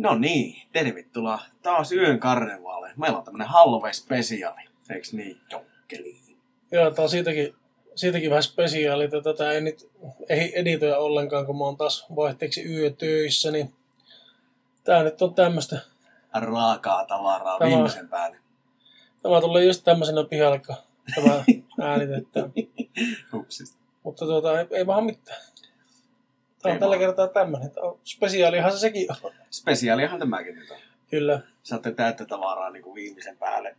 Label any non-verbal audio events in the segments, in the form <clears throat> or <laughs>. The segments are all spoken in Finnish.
No niin, tervetuloa taas yön karnevaalle. Meillä on tämmönen Halloween-spesiaali. Eiks niin, jokkeli? Joo, tää on siitäkin, siitäkin vähän spesiaali. että Tätä ei nyt ei editoja ollenkaan, kun mä oon taas vaihteeksi yötöissä, niin tää nyt on tämmöstä. Raakaa tavaraa Tämä- viimeisen päälle. Tämä tulee just tämmöisenä pihalle, kun tämä <laughs> äänitetään. Hupsista. Mutta tuota, ei, ei vaan mitään. Tämä on tällä kertaa tämmöinen. Spesiaalihan se sekin on. Spesiaalihan tämäkin nyt on. Kyllä. Saatte täyttä tavaraa niin kuin viimeisen päälle.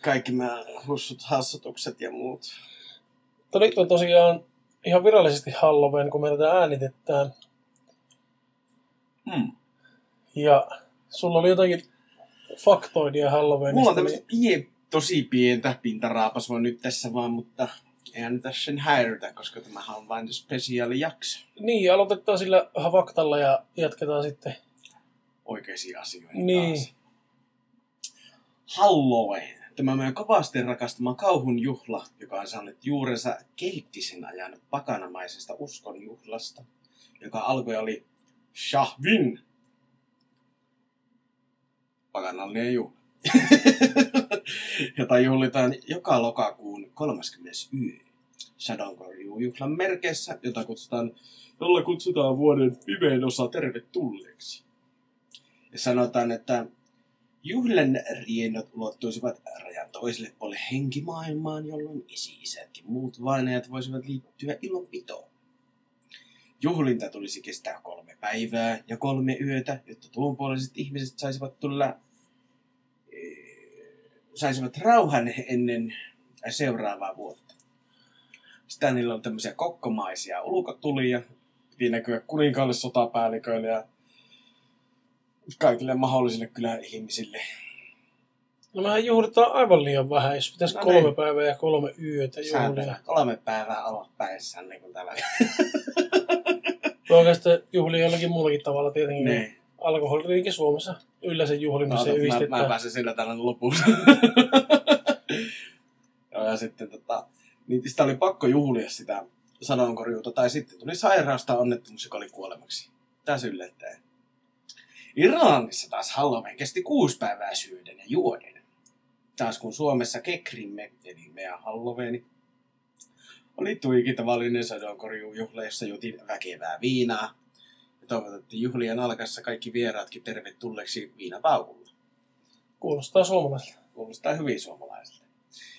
Kaikki nämä hussut hassutukset ja muut. Mutta nyt on tosiaan ihan virallisesti Halloween, kun me tätä äänitetään. Hmm. Ja sulla oli jotakin faktoidia Halloweenista. Mulla on niin- tämmöistä pie, tosi pientä pintaraapasua nyt tässä vaan, mutta eihän tässä sen häiritä, koska tämähän on vain spesiaalijakso. Niin, aloitetaan sillä faktalla ja jatketaan sitten. oikeisiin asioihin Niin. taas. Halloween. Tämä meidän kovasti rakastama kauhun juhla, joka on saanut juurensa kelttisen ajan pakanamaisesta uskonjuhlasta, joka alkoi oli Shahvin. Pakanallinen juhla. <laughs> jota juhlitaan joka lokakuun 30. yö. Sadonkorjuujuhlan merkeissä, jota kutsutaan, jolla kutsutaan vuoden pimein osa tervetulleeksi. Ja sanotaan, että juhlan riennot ulottuisivat rajan toiselle puolelle henkimaailmaan, jolloin esi-isät ja muut vainajat voisivat liittyä ilonpitoon. Juhlinta tulisi kestää kolme päivää ja kolme yötä, jotta tuonpuoliset ihmiset saisivat tulla saisivat rauhan ennen seuraavaa vuotta. Sitä niillä on tämmöisiä kokkomaisia ulkotulia. Piti näkyä kuninkaalle sotapäälliköille ja kaikille mahdollisille kylän ihmisille. No mehän juhlitaan aivan liian vähän, jos pitäisi No kolme niin. päivää ja kolme yötä juhlia. Kolme päivää alapäissä, niin kuin täällä. Oikeastaan juhlia jollakin muullakin tavalla tietenkin. niin. Alkoholiriikin Suomessa yleensä No, juhlimiseen mä, mä, yhdistetään. pääsen sillä tällä lopussa. Joo, <laughs> ja sitten tota, niin sitä oli pakko juhlia sitä sadonkorjuuta, tai sitten tuli sairaus tai onnettomuus, joka oli kuolemaksi. Täs yllättäen. Irlannissa taas Halloween kesti kuusi päivää syöden ja juoden. Taas kun Suomessa kekrimme, eli meidän Halloweeni, oli tuikin tavallinen sadonkorjuujuhla, jossa jutin väkevää viinaa. Ja toivotettiin juhlien alkaessa kaikki vieraatkin tervetulleeksi viinapaukulla. Kuulostaa suomalaiselta. Kuulostaa hyvin suomalaiselta.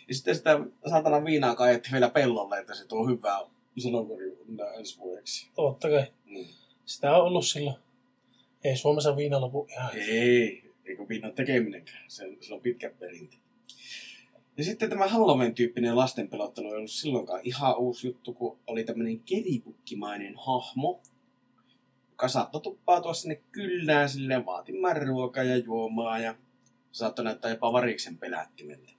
Ja sitten sitä saatana viinaa kaiettiin vielä pellolle, että se tuo hyvää sadonkorjuuta ensi vuodeksi. Totta kai. Mm. Sitä on ollut silloin. Ei Suomessa viina lopu ihan. Ei, eikö viinan tekeminenkään. Se, se on pitkä perintö. Ja sitten tämä Halloween-tyyppinen lastenpelottelu ei ollut silloinkaan ihan uusi juttu, kun oli tämmöinen keripukkimainen hahmo, saattoi tuppautua sinne kyllään silleen vaatimaan ruokaa ja juomaa ja saattoi näyttää jopa variksen pelättimeltä.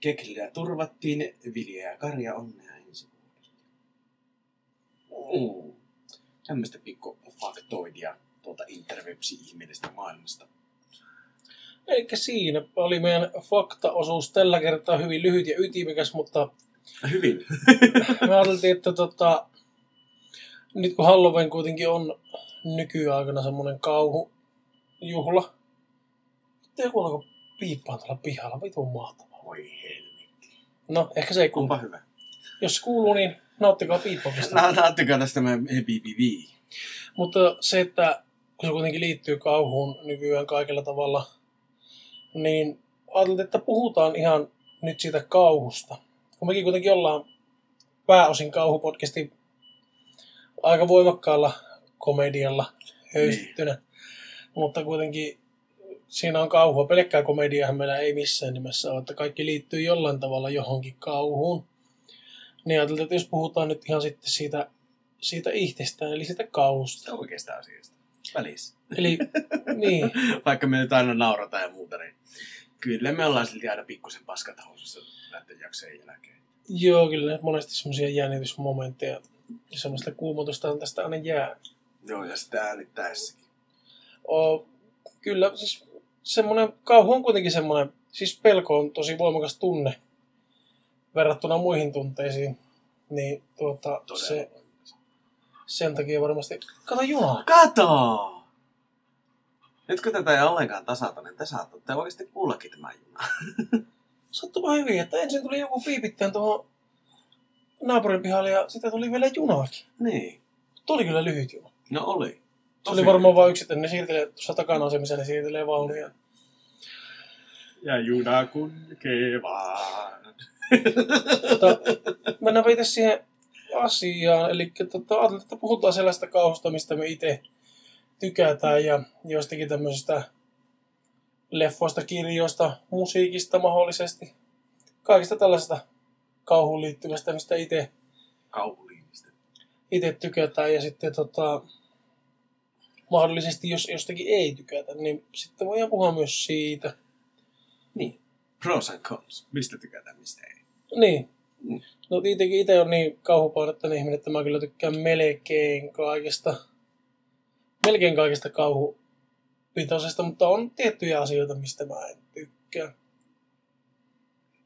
Keklillä turvattiin vilja ja karja onnea ensi vuodelle. Mm. Tämmöistä pikku faktoidia tuolta interwebsi-ihmeellisestä maailmasta. Eli siinä oli meidän faktaosuus tällä kertaa hyvin lyhyt ja ytimekäs, mutta Hyvin. <laughs> me ajateltiin, että tota, nyt kun Halloween kuitenkin on nykyaikana semmoinen kauhujuhla. Joku alkoi piippaan tuolla pihalla, vitun mahtavaa. Voi helvetti. No, ehkä se ei kuulu. Kumpa hyvä. Jos se kuuluu, niin nauttikaa piippaamista. Nää nauttikaa tästä meidän BBB. Mutta se, että kun se kuitenkin liittyy kauhuun nykyään kaikella tavalla, niin ajattelin, että puhutaan ihan nyt siitä kauhusta. Kun mekin kuitenkin ollaan pääosin kauhupodcastin aika voimakkaalla komedialla höystettynä. Niin. Mutta kuitenkin siinä on kauhua. Pelkkää komediaa meillä ei missään nimessä ole, että kaikki liittyy jollain tavalla johonkin kauhuun. Niin ajattelin, että jos puhutaan nyt ihan sitten siitä, siitä itsestään, eli siitä kauhusta. Sitä oikeasta asiasta. Välissä. Eli niin, <laughs> Vaikka me nyt aina naurataan ja muuta, niin kyllä me ollaan silti aina pikkusen paskat housussa näiden jaksojen jälkeen. joo, kyllä ne monesti semmoisia jännitysmomentteja ja semmoista kuumotusta on tästä aina jää. Joo, ja sitä äänittäessäkin. O, kyllä, siis semmoinen, kauhu on kuitenkin semmoinen, siis pelko on tosi voimakas tunne verrattuna muihin tunteisiin. Niin tuota, Todella. se, sen takia varmasti, kato junaa. Kato! Nyt kun tätä ei ollenkaan tasata, niin te saatatte oikeasti kuullakin tämän junan. Sattui vaan hyvin, että ensin tuli joku piipittäen tuohon naapurin pihalle ja sitten tuli vielä junakin. Niin. Tuli kyllä lyhyt juna. No oli. Se Tosi oli varmaan vain yksittäinen. Ne siirtelee tuossa takana asemissa, ne siirtelee vaunuja. Ja juna kulkee vaan. Mutta mennään itse siihen asiaan. Eli tota, ajattelin, että puhutaan sellaista kauhusta, mistä me itse tykätään ja joistakin tämmöisistä leffoista, kirjoista, musiikista mahdollisesti. Kaikista tällaisesta kauhuun liittyvästä, mistä itse Kauhuliinistä. itse tykätään ja sitten tota, mahdollisesti jos jostakin ei tykätä, niin sitten voidaan puhua myös siitä. Niin. Pros and cons. Mistä tykätään, mistä ei. Niin. Mm. No itsekin itse on niin kauhupainotteinen ihminen, että mä kyllä tykkään melkein kaikesta, melkein kaikesta kauhupitoisesta, mutta on tiettyjä asioita, mistä mä en tykkää.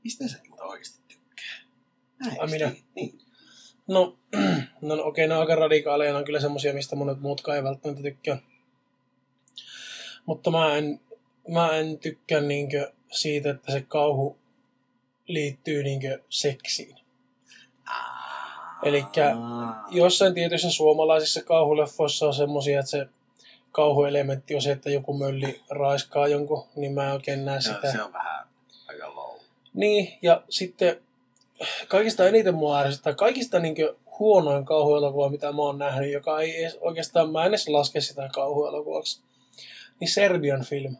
Mistä sä oikeasti? Näin. Ai minä? Niin. niin. <clears throat> No, no okei, okay, ne on aika radikaaleja, ne on kyllä semmosia, mistä monet muutkaan ei välttämättä tykkää. Mutta mä en, mä en tykkää niinkö siitä, että se kauhu liittyy niinkö seksiin. Elikkä Aa. Jossain tietyissä suomalaisissa kauhuleffoissa on semmosia, että se kauhuelementti on se, että joku mölli raiskaa jonkun, niin mä en oikein näe sitä. se on vähän aika low. Niin, ja sitten kaikista eniten mua ärsyttää, kaikista niin huonoin kauhuelokuva, mitä mä oon nähnyt, joka ei edes, oikeastaan, mä en edes laske sitä kauhuelokuvaksi, niin Serbian film.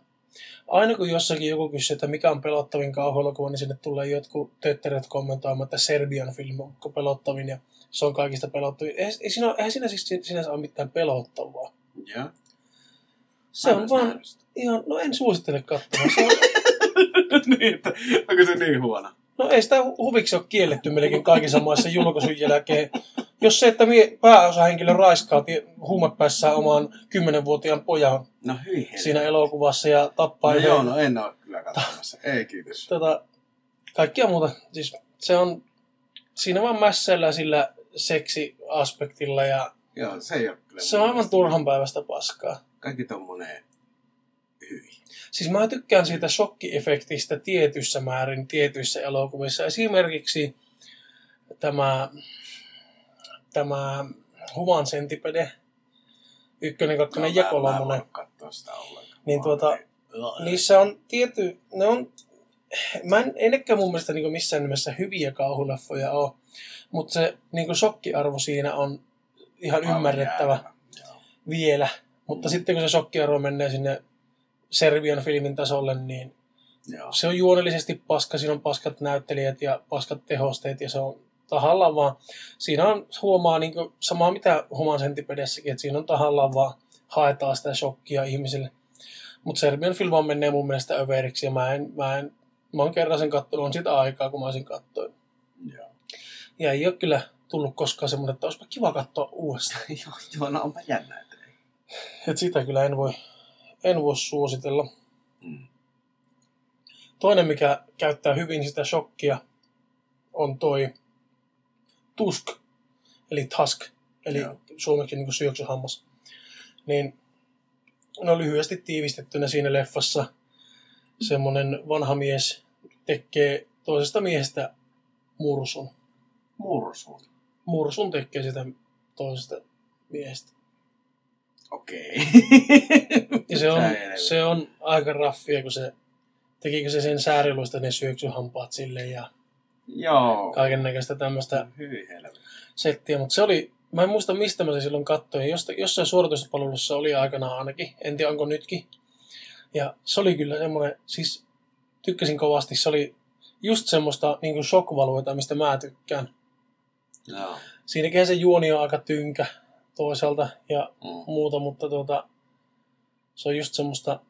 Aina kun jossakin joku kysyy, että mikä on pelottavin kauhuelokuva, niin sinne tulee jotkut tötterät kommentoimaan, että Serbian film on pelottavin ja se on kaikista pelottavin. Eihän, ei siinä, eihän siinä siis sinänsä ole mitään pelottavaa. Joo. Se on vaan ihan, no en suosittele katsomaan. Se on, <laughs> niin, että onko se niin huono? No ei sitä hu- huviksi ole kielletty melkein kaikissa maissa julkaisun jälkeen. Jos se, että mie, pääosahenkilö raiskaa huumepäissään oman kymmenenvuotiaan pojan No hyi siinä elokuvassa ja tappaa No joo, no en ole kyllä katsomassa. Ei kiitos. tota, kaikkia muuta. Siis se on siinä vaan mässäillä sillä seksiaspektilla ja Joo, se ei ole kyllä. se on aivan turhan päivästä paskaa. Kaikki tommonen hyi. Siis mä tykkään siitä shokkiefektistä tietyssä määrin tietyissä elokuvissa. Esimerkiksi tämä, tämä Human Centipede, ykkönen, kakkonen No, Mä, mä en kolmonen. voi katsoa sitä ollenkaan. Niin tuota, oon- Niissä on tietty, ne on, mä en, ei nekään mun mielestä niin missään nimessä hyviä kauhuleffoja ole, mutta se niin shokkiarvo siinä on ihan aivan ymmärrettävä jäätävä. Joo. vielä. Mutta Mm. sitten kun se shokkiarvo menee sinne Serbian filmin tasolle, niin Joo. se on juonellisesti paska, siinä on paskat näyttelijät ja paskat tehosteet ja se on tahallaan vaan, siinä on huomaa niin samaa mitä Human Centipedessäkin, että siinä on tahallaan vaan haetaan sitä shokkia ihmisille. Mutta Serbian filma menee mun mielestä överiksi ja mä en, mä en, mä oon kerran sen kattonut, on sitä aikaa kun mä olisin kattoin. Joo. Ja ei ole kyllä tullut koskaan semmoinen, että olisipa kiva katsoa uudestaan. <laughs> joo, joo, no onpa jännä, että. Et sitä kyllä en voi, en voi suositella. Mm. Toinen, mikä käyttää hyvin sitä shokkia, on toi tusk, eli tusk, eli Joo. suomeksi niin syöksyhammas. Niin no lyhyesti tiivistettynä siinä leffassa semmonen vanha mies tekee toisesta miehestä mursun. Mursun. Mursun tekee sitä toisesta miehestä. Okei. Ja se on, se on aika raffia, kun se tekikö se sen sääriluista ne syöksyhampaat sille ja Joo. kaiken näköistä tämmöistä settiä, mutta se oli, mä en muista mistä mä sen silloin katsoin, Josta, jossain suorituspalvelussa oli aikanaan ainakin, en tiedä onko nytkin. Ja se oli kyllä semmoinen, siis tykkäsin kovasti, se oli just semmoista niin kuin mistä mä tykkään. Joo. Siinäkin se juoni on aika tynkä toisaalta ja Mm. muuta, mutta tuota, se on just semmoista,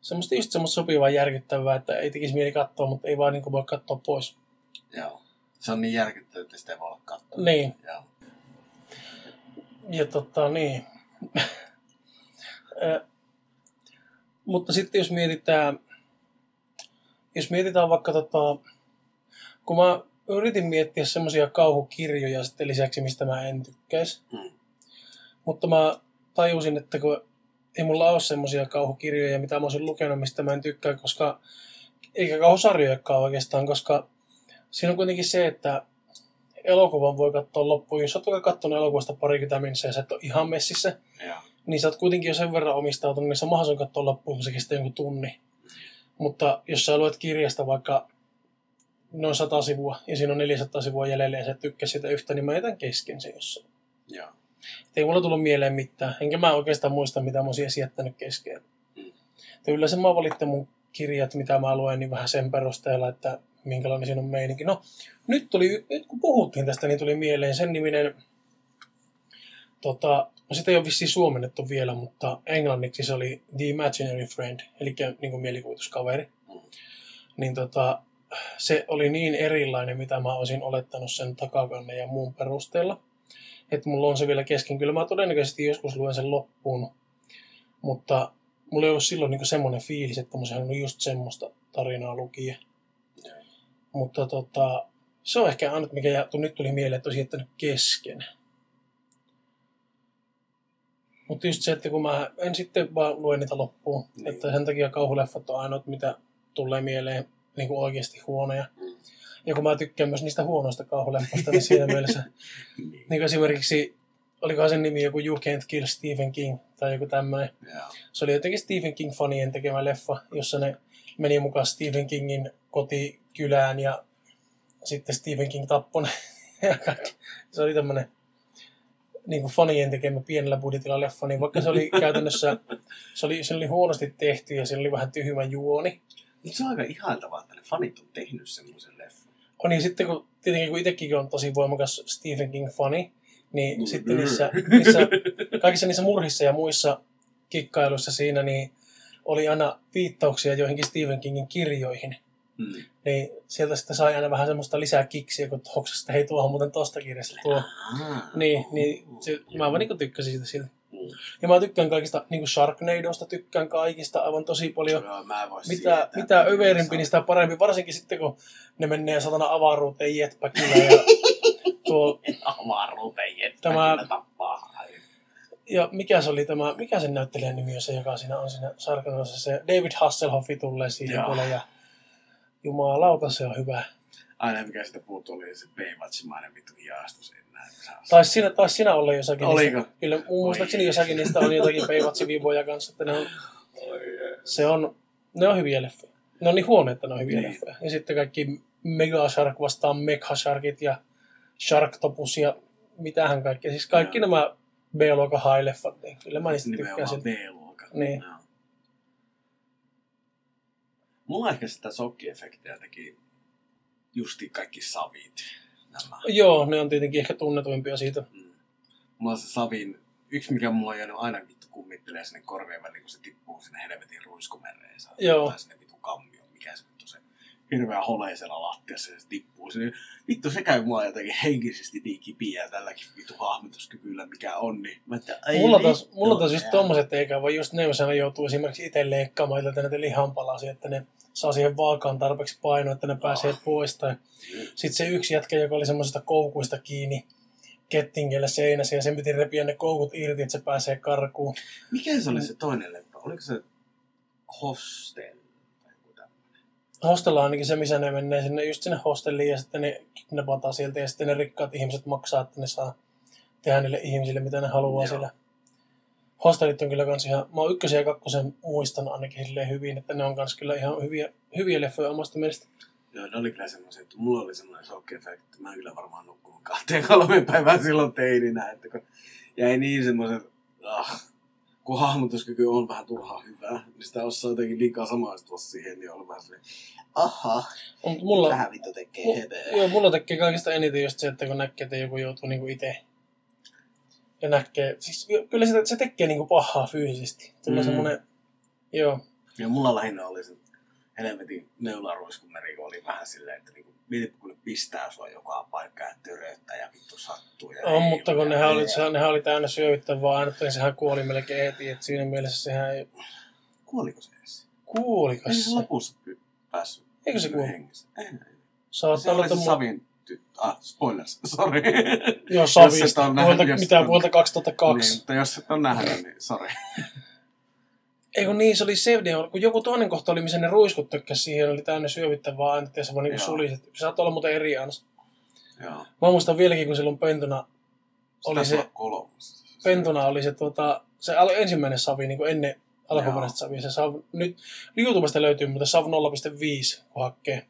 semmoista just semmoista sopivaa järkyttävää, että ei tekisi mieli katsoa, mutta ei vaan niin voi katsoa pois. Joo. Se on niin järkyttävää, että sitä ei voi olla katsoa. Niin. Joo. Ja tota niin. <laughs> Ö, Mutta sitten jos mietitään, jos mietitään vaikka tota, kun mä yritin miettiä semmoisia kauhukirjoja sitten lisäksi, mistä mä en tykkäisi. Mm. Mutta mä tajusin, että kun ei mulla ole semmoisia kauhukirjoja, mitä mä olisin lukenut, mistä mä en tykkää, koska eikä kauhusarjojakaan oikeastaan, koska siinä on kuitenkin se, että elokuvan voi katsoa loppuun. Jos olet vaikka katsonut elokuvasta parikymmentä minsa ja sä et ole ihan messissä, Joo. niin sä oot kuitenkin jo sen verran omistautunut, niin se on mahdollista katsoa loppuun, kun se kestää jonkun tunni. Mutta jos sä luet kirjasta vaikka noin 100 sivua ja siinä on 400 sivua jäljellä ja sä tykkää sitä yhtä, niin mä jätän kesken se jossain. Joo. Et ei mulla tullut mieleen mitään. Enkä mä oikeastaan muista, mitä mä olisin edes jättänyt kesken. Mm. Yleensä mä valitsen mun kirjat, mitä mä luen, niin vähän sen perusteella, että minkälainen siinä on meininki. No, nyt, tuli, nyt kun puhuttiin tästä, niin tuli mieleen sen niminen, tota, no sitä ei ole vissiin suomennettu vielä, mutta englanniksi se oli The Imaginary Friend, eli niin kuin mielikuvituskaveri. Mm. Niin tota, se oli niin erilainen, mitä mä olisin olettanut sen takakannen ja muun perusteella. Että mulla on se vielä kesken. Kyllä mä todennäköisesti joskus luen sen loppuun, mutta mulla ei ollut silloin niin semmoinen fiilis, että mä olisin just semmoista tarinaa lukia. Mutta tota, se on ehkä ainut, mikä jää- nyt tuli mieleen, että olisin jättänyt kesken. Mutta just se, että kun mä en sitten vaan lue niitä loppuun, niin. että sen takia kauhuleffat on ainoat, mitä tulee mieleen niin kuin oikeasti huonoja. Mm. Ja kun mä tykkään myös niistä huonoista kauhuleffoista, niin siinä <laughs> mielessä, Niin. kuin esimerkiksi, olikohan sen nimi joku You Can't Kill Stephen King tai joku tämmöinen. Se oli jotenkin Stephen King-fanien tekemä leffa, jossa ne meni mukaan Stephen Kingin kotikylään ja sitten Stephen King tappoi ne. <laughs> Ja kaikki. Se oli tämmöinen niin kuin fanien tekemä pienellä budjetilla leffa, niin vaikka se oli käytännössä, se oli, se oli huonosti tehty ja siinä oli vähän tyhmä juoni. Mutta se on aika ihailtavaa, että ne fanit on tehnyt semmoisen leffan. On niin sitten kun tietenkin kun itsekin on tosi voimakas Stephen King-fani, niin Mm. sitten niissä, niissä, kaikissa niissä murhissa ja muissa kikkailuissa siinä niin oli aina viittauksia joihinkin Stephen Kingin kirjoihin. Mm. Niin sieltä sitten sai aina vähän semmoista lisää kiksiä, kun hoksasi, että hei tuohon muuten tosta kirjasta tuo. Ah. Niin, niin se, mä vaan niin tykkäsin siitä siltä. Ja mä tykkään kaikista, niin kuin Sharknadosta tykkään kaikista aivan tosi paljon. Joo, mä Mitä, mitä överimpi, niin sitä parempi. Varsinkin sitten, kun ne menee satana avaruuteen jetpackilla ja <laughs> tuo Avaruuteen Tämä- Tämä... tappaa. Ja mikä se oli tämä, mikä sen näyttelijän nimi on se, joka siinä on siinä Sarkanossa, se David Hasselhoffi tulee siihen Joo. puolelle ja jumalauta se on hyvä. Aina mikä sitä puuttuu oli se Baywatchimainen vittu hiastus Taisi siinä, tais siinä olla jossakin Oliko? niistä. Kyllä mun muistaakseni jossakin niistä on jotakin Baywatch-viivoja kanssa, että ne on, se on, ne on hyviä leffoja. Ne on niin huonoja, että ne on hyviä Niin. leffoja. Ja sitten kaikki Mega Shark vastaan Mega Sharkit ja Sharktopus ja mitähän kaikkea. Siis kaikki Joo. nämä B-luokan high-leffat, niin kyllä mä niistä Nimenomaan tykkäsin. B-luokan. Niin. Mulla ehkä sitä sokkiefektiä teki justi kaikki savit. Nämä. Joo, ne on tietenkin ehkä tunnetuimpia siitä. Mm. Mulla on se savin, yksi mikä mulla on jäänyt aina vittu kummittelee sinne korvien väliin, kun se tippuu sinne helvetin ruiskumereen. Saa Joo. Tai sinne vittu kammio, mikä se vittu se hirveä holeisella lattiassa ja se tippuu sinne. Vittu se käy mua jotenkin henkisesti niin kipiä tälläkin vittu hahmotuskyvyllä, mikä on. Niin mä että, ei Mulla taas, mulla taas just tommoset eikä, vaan just ne, jos joutuu esimerkiksi itse leikkaamaan näitä lihanpalasia, että ne saa siihen vaakaan tarpeeksi painoa, että ne pääsee pois. Tai sitten se yksi jätkä, joka oli semmoisesta koukuista kiinni kettingellä seinässä ja sen piti repiä ne koukut irti, että se pääsee karkuun. Mikä se oli se toinen leffa? Oliko se Hostel? Hostella on ainakin se, missä ne menee sinne, just sinne hostelliin ja sitten ne kidnapataan sieltä ja sitten ne rikkaat ihmiset maksaa, että ne saa tehdä niille ihmisille, mitä ne haluaa Joo. siellä. Hostellit on kyllä kans ihan, mä oon ykkösen ja kakkosen muistan ainakin silleen hyvin, että ne on kans kyllä ihan hyviä, hyviä leffoja omasta mielestä. Joo, ne oli kyllä semmoisia, että mulla oli semmoinen shokki-efekti, että mä en kyllä varmaan nukkunut kahteen kolmeen päivään silloin teininä, että kun jäi niin semmoiset, ah, kun hahmotuskyky on vähän turhaa hyvää, niin sitä osaa jotenkin liikaa samaistua siihen, niin on vähän silleen, aha, mulla, vähän vittu tekee mu- joo, mulla tekee kaikista eniten just se, että kun näkee, että joku joutuu niinku itse ja näkee, siis kyllä se, se tekee niinku pahaa fyysisesti. Tulee Mm. mm. semmonen, joo, Ja mulla lähinnä oli se helvetin neularuiskumeri, kun oli vähän silleen, että niinku, mietipä kun ne pistää sua joka paikka ja töröttää ja vittu sattuu. Ja on, ei, mutta kun nehän oli, ja- se, nehän oli täynnä syövyttävää aina, että sehän kuoli melkein heti, että siinä mielessä sehän ei, Kuoliko se edes? kuoliko Ei se se? lopussa päässyt. Eikö se kuollut? hengissä? Ei, ei. Saattaa Se olla, se mu- Savin. Ah, spoilers, sorry. Joo, Jos Savista. ole nähnyt, Vuolta, jos mitä et vuolta niin, 2002. mutta jos et ole nähnyt, niin sorry. <laughs> Ei kun niin, se oli se, kun joku toinen kohta oli, missä ne ruiskut tökkäs siihen, oli täynnä syövyttävää ainetta ja se vaan niinku Joo. suli. Se saattoi olla muuten eri ansa. Joo. Mä muistan vieläkin, kun silloin pentuna oli Sitä se, kolmas. pentuna oli se, tuota, se ensimmäinen savi niin kuin ennen alkuperäistä savia. Se sav, nyt YouTubesta löytyy, mutta sav 0.5 kun hakkee.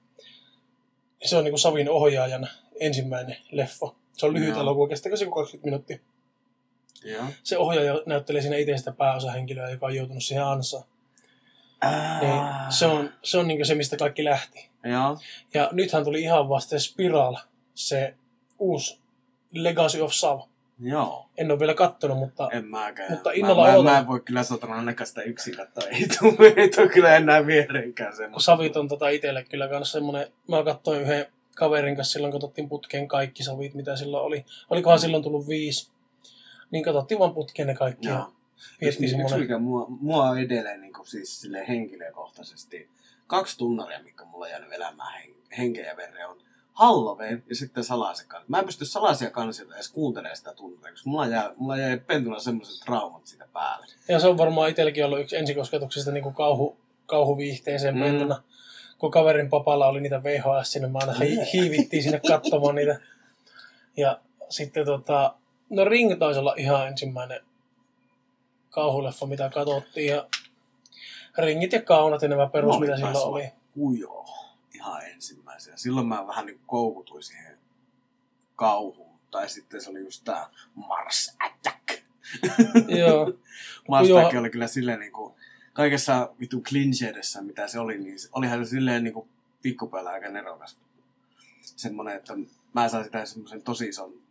Se on niin kuin Savin ohjaajana ensimmäinen leffa. Se on lyhyt Joo. elokuva, kestääkö se joku 20 minuuttia. Joo. Se ohjaaja näyttelee siinä itse sitä pääosahenkilöä, joka on joutunut siihen ansaan. Niin se on, se, on niin se, mistä kaikki lähti. Joo. Ja nythän tuli ihan vasta Spiral, se uusi Legacy of Sav. Joo. En ole vielä kattonut, mutta En mäkään. Mutta mä, innolla mä, odotan. mä, en voi kyllä satana ainakaan sitä yksin katsoa. Ei tule, <laughs> ei tule kyllä enää viereinkään kun semmoista. savit on tota itselle kyllä kans semmonen, mä katsoin yhden kaverin kanssa silloin, kun otettiin putkeen kaikki savit, mitä silloin oli. Olikohan silloin tullut viisi. Niin katsottiin vaan putkeen ne kaikki. Joo. Yksi, vietiin yksi semmonen, mikä mua, mua on edelleen niin kuin siis silleen henkilökohtaisesti, kaksi tunnaria, mikä mulla on jäänyt elämään hen, henkeä ja vereen, on Halloween ja sitten salaisen kanssa. Mä en pysty salaisia kansioita edes kuuntelemaan sitä tuntia, koska mulla jää, mulla jäi pentuna semmoiset traumat siitä päälle. ja se on varmaan itselläkin ollut yksi ensikosketuksista niin kuin kauhu, kauhuviihteeseen Mm. pentuna. Kun kaverin papalla oli niitä VHS, niin mä aina hi- <laughs> hiivittiin sinne katsomaan niitä. Ja sitten tota, no Ring taisi olla ihan ensimmäinen kauhuleffa, mitä katsottiin. Ja ringit ja kaunat ja nämä perus, olin mitä silloin oli. Kujo ihan ensimmäisenä. Silloin mä vähän niin koukutuin siihen kauhuun. Tai sitten se oli just tää Mars Attack. Joo. <laughs> Mars Attack oli kyllä silleen niinku, kaikessa vittu clincheidessä, mitä se oli, niin olihan se silleen niinku pikkupäällä aika nerokas. Semmonen, että mä sain sitä semmoisen tosi ison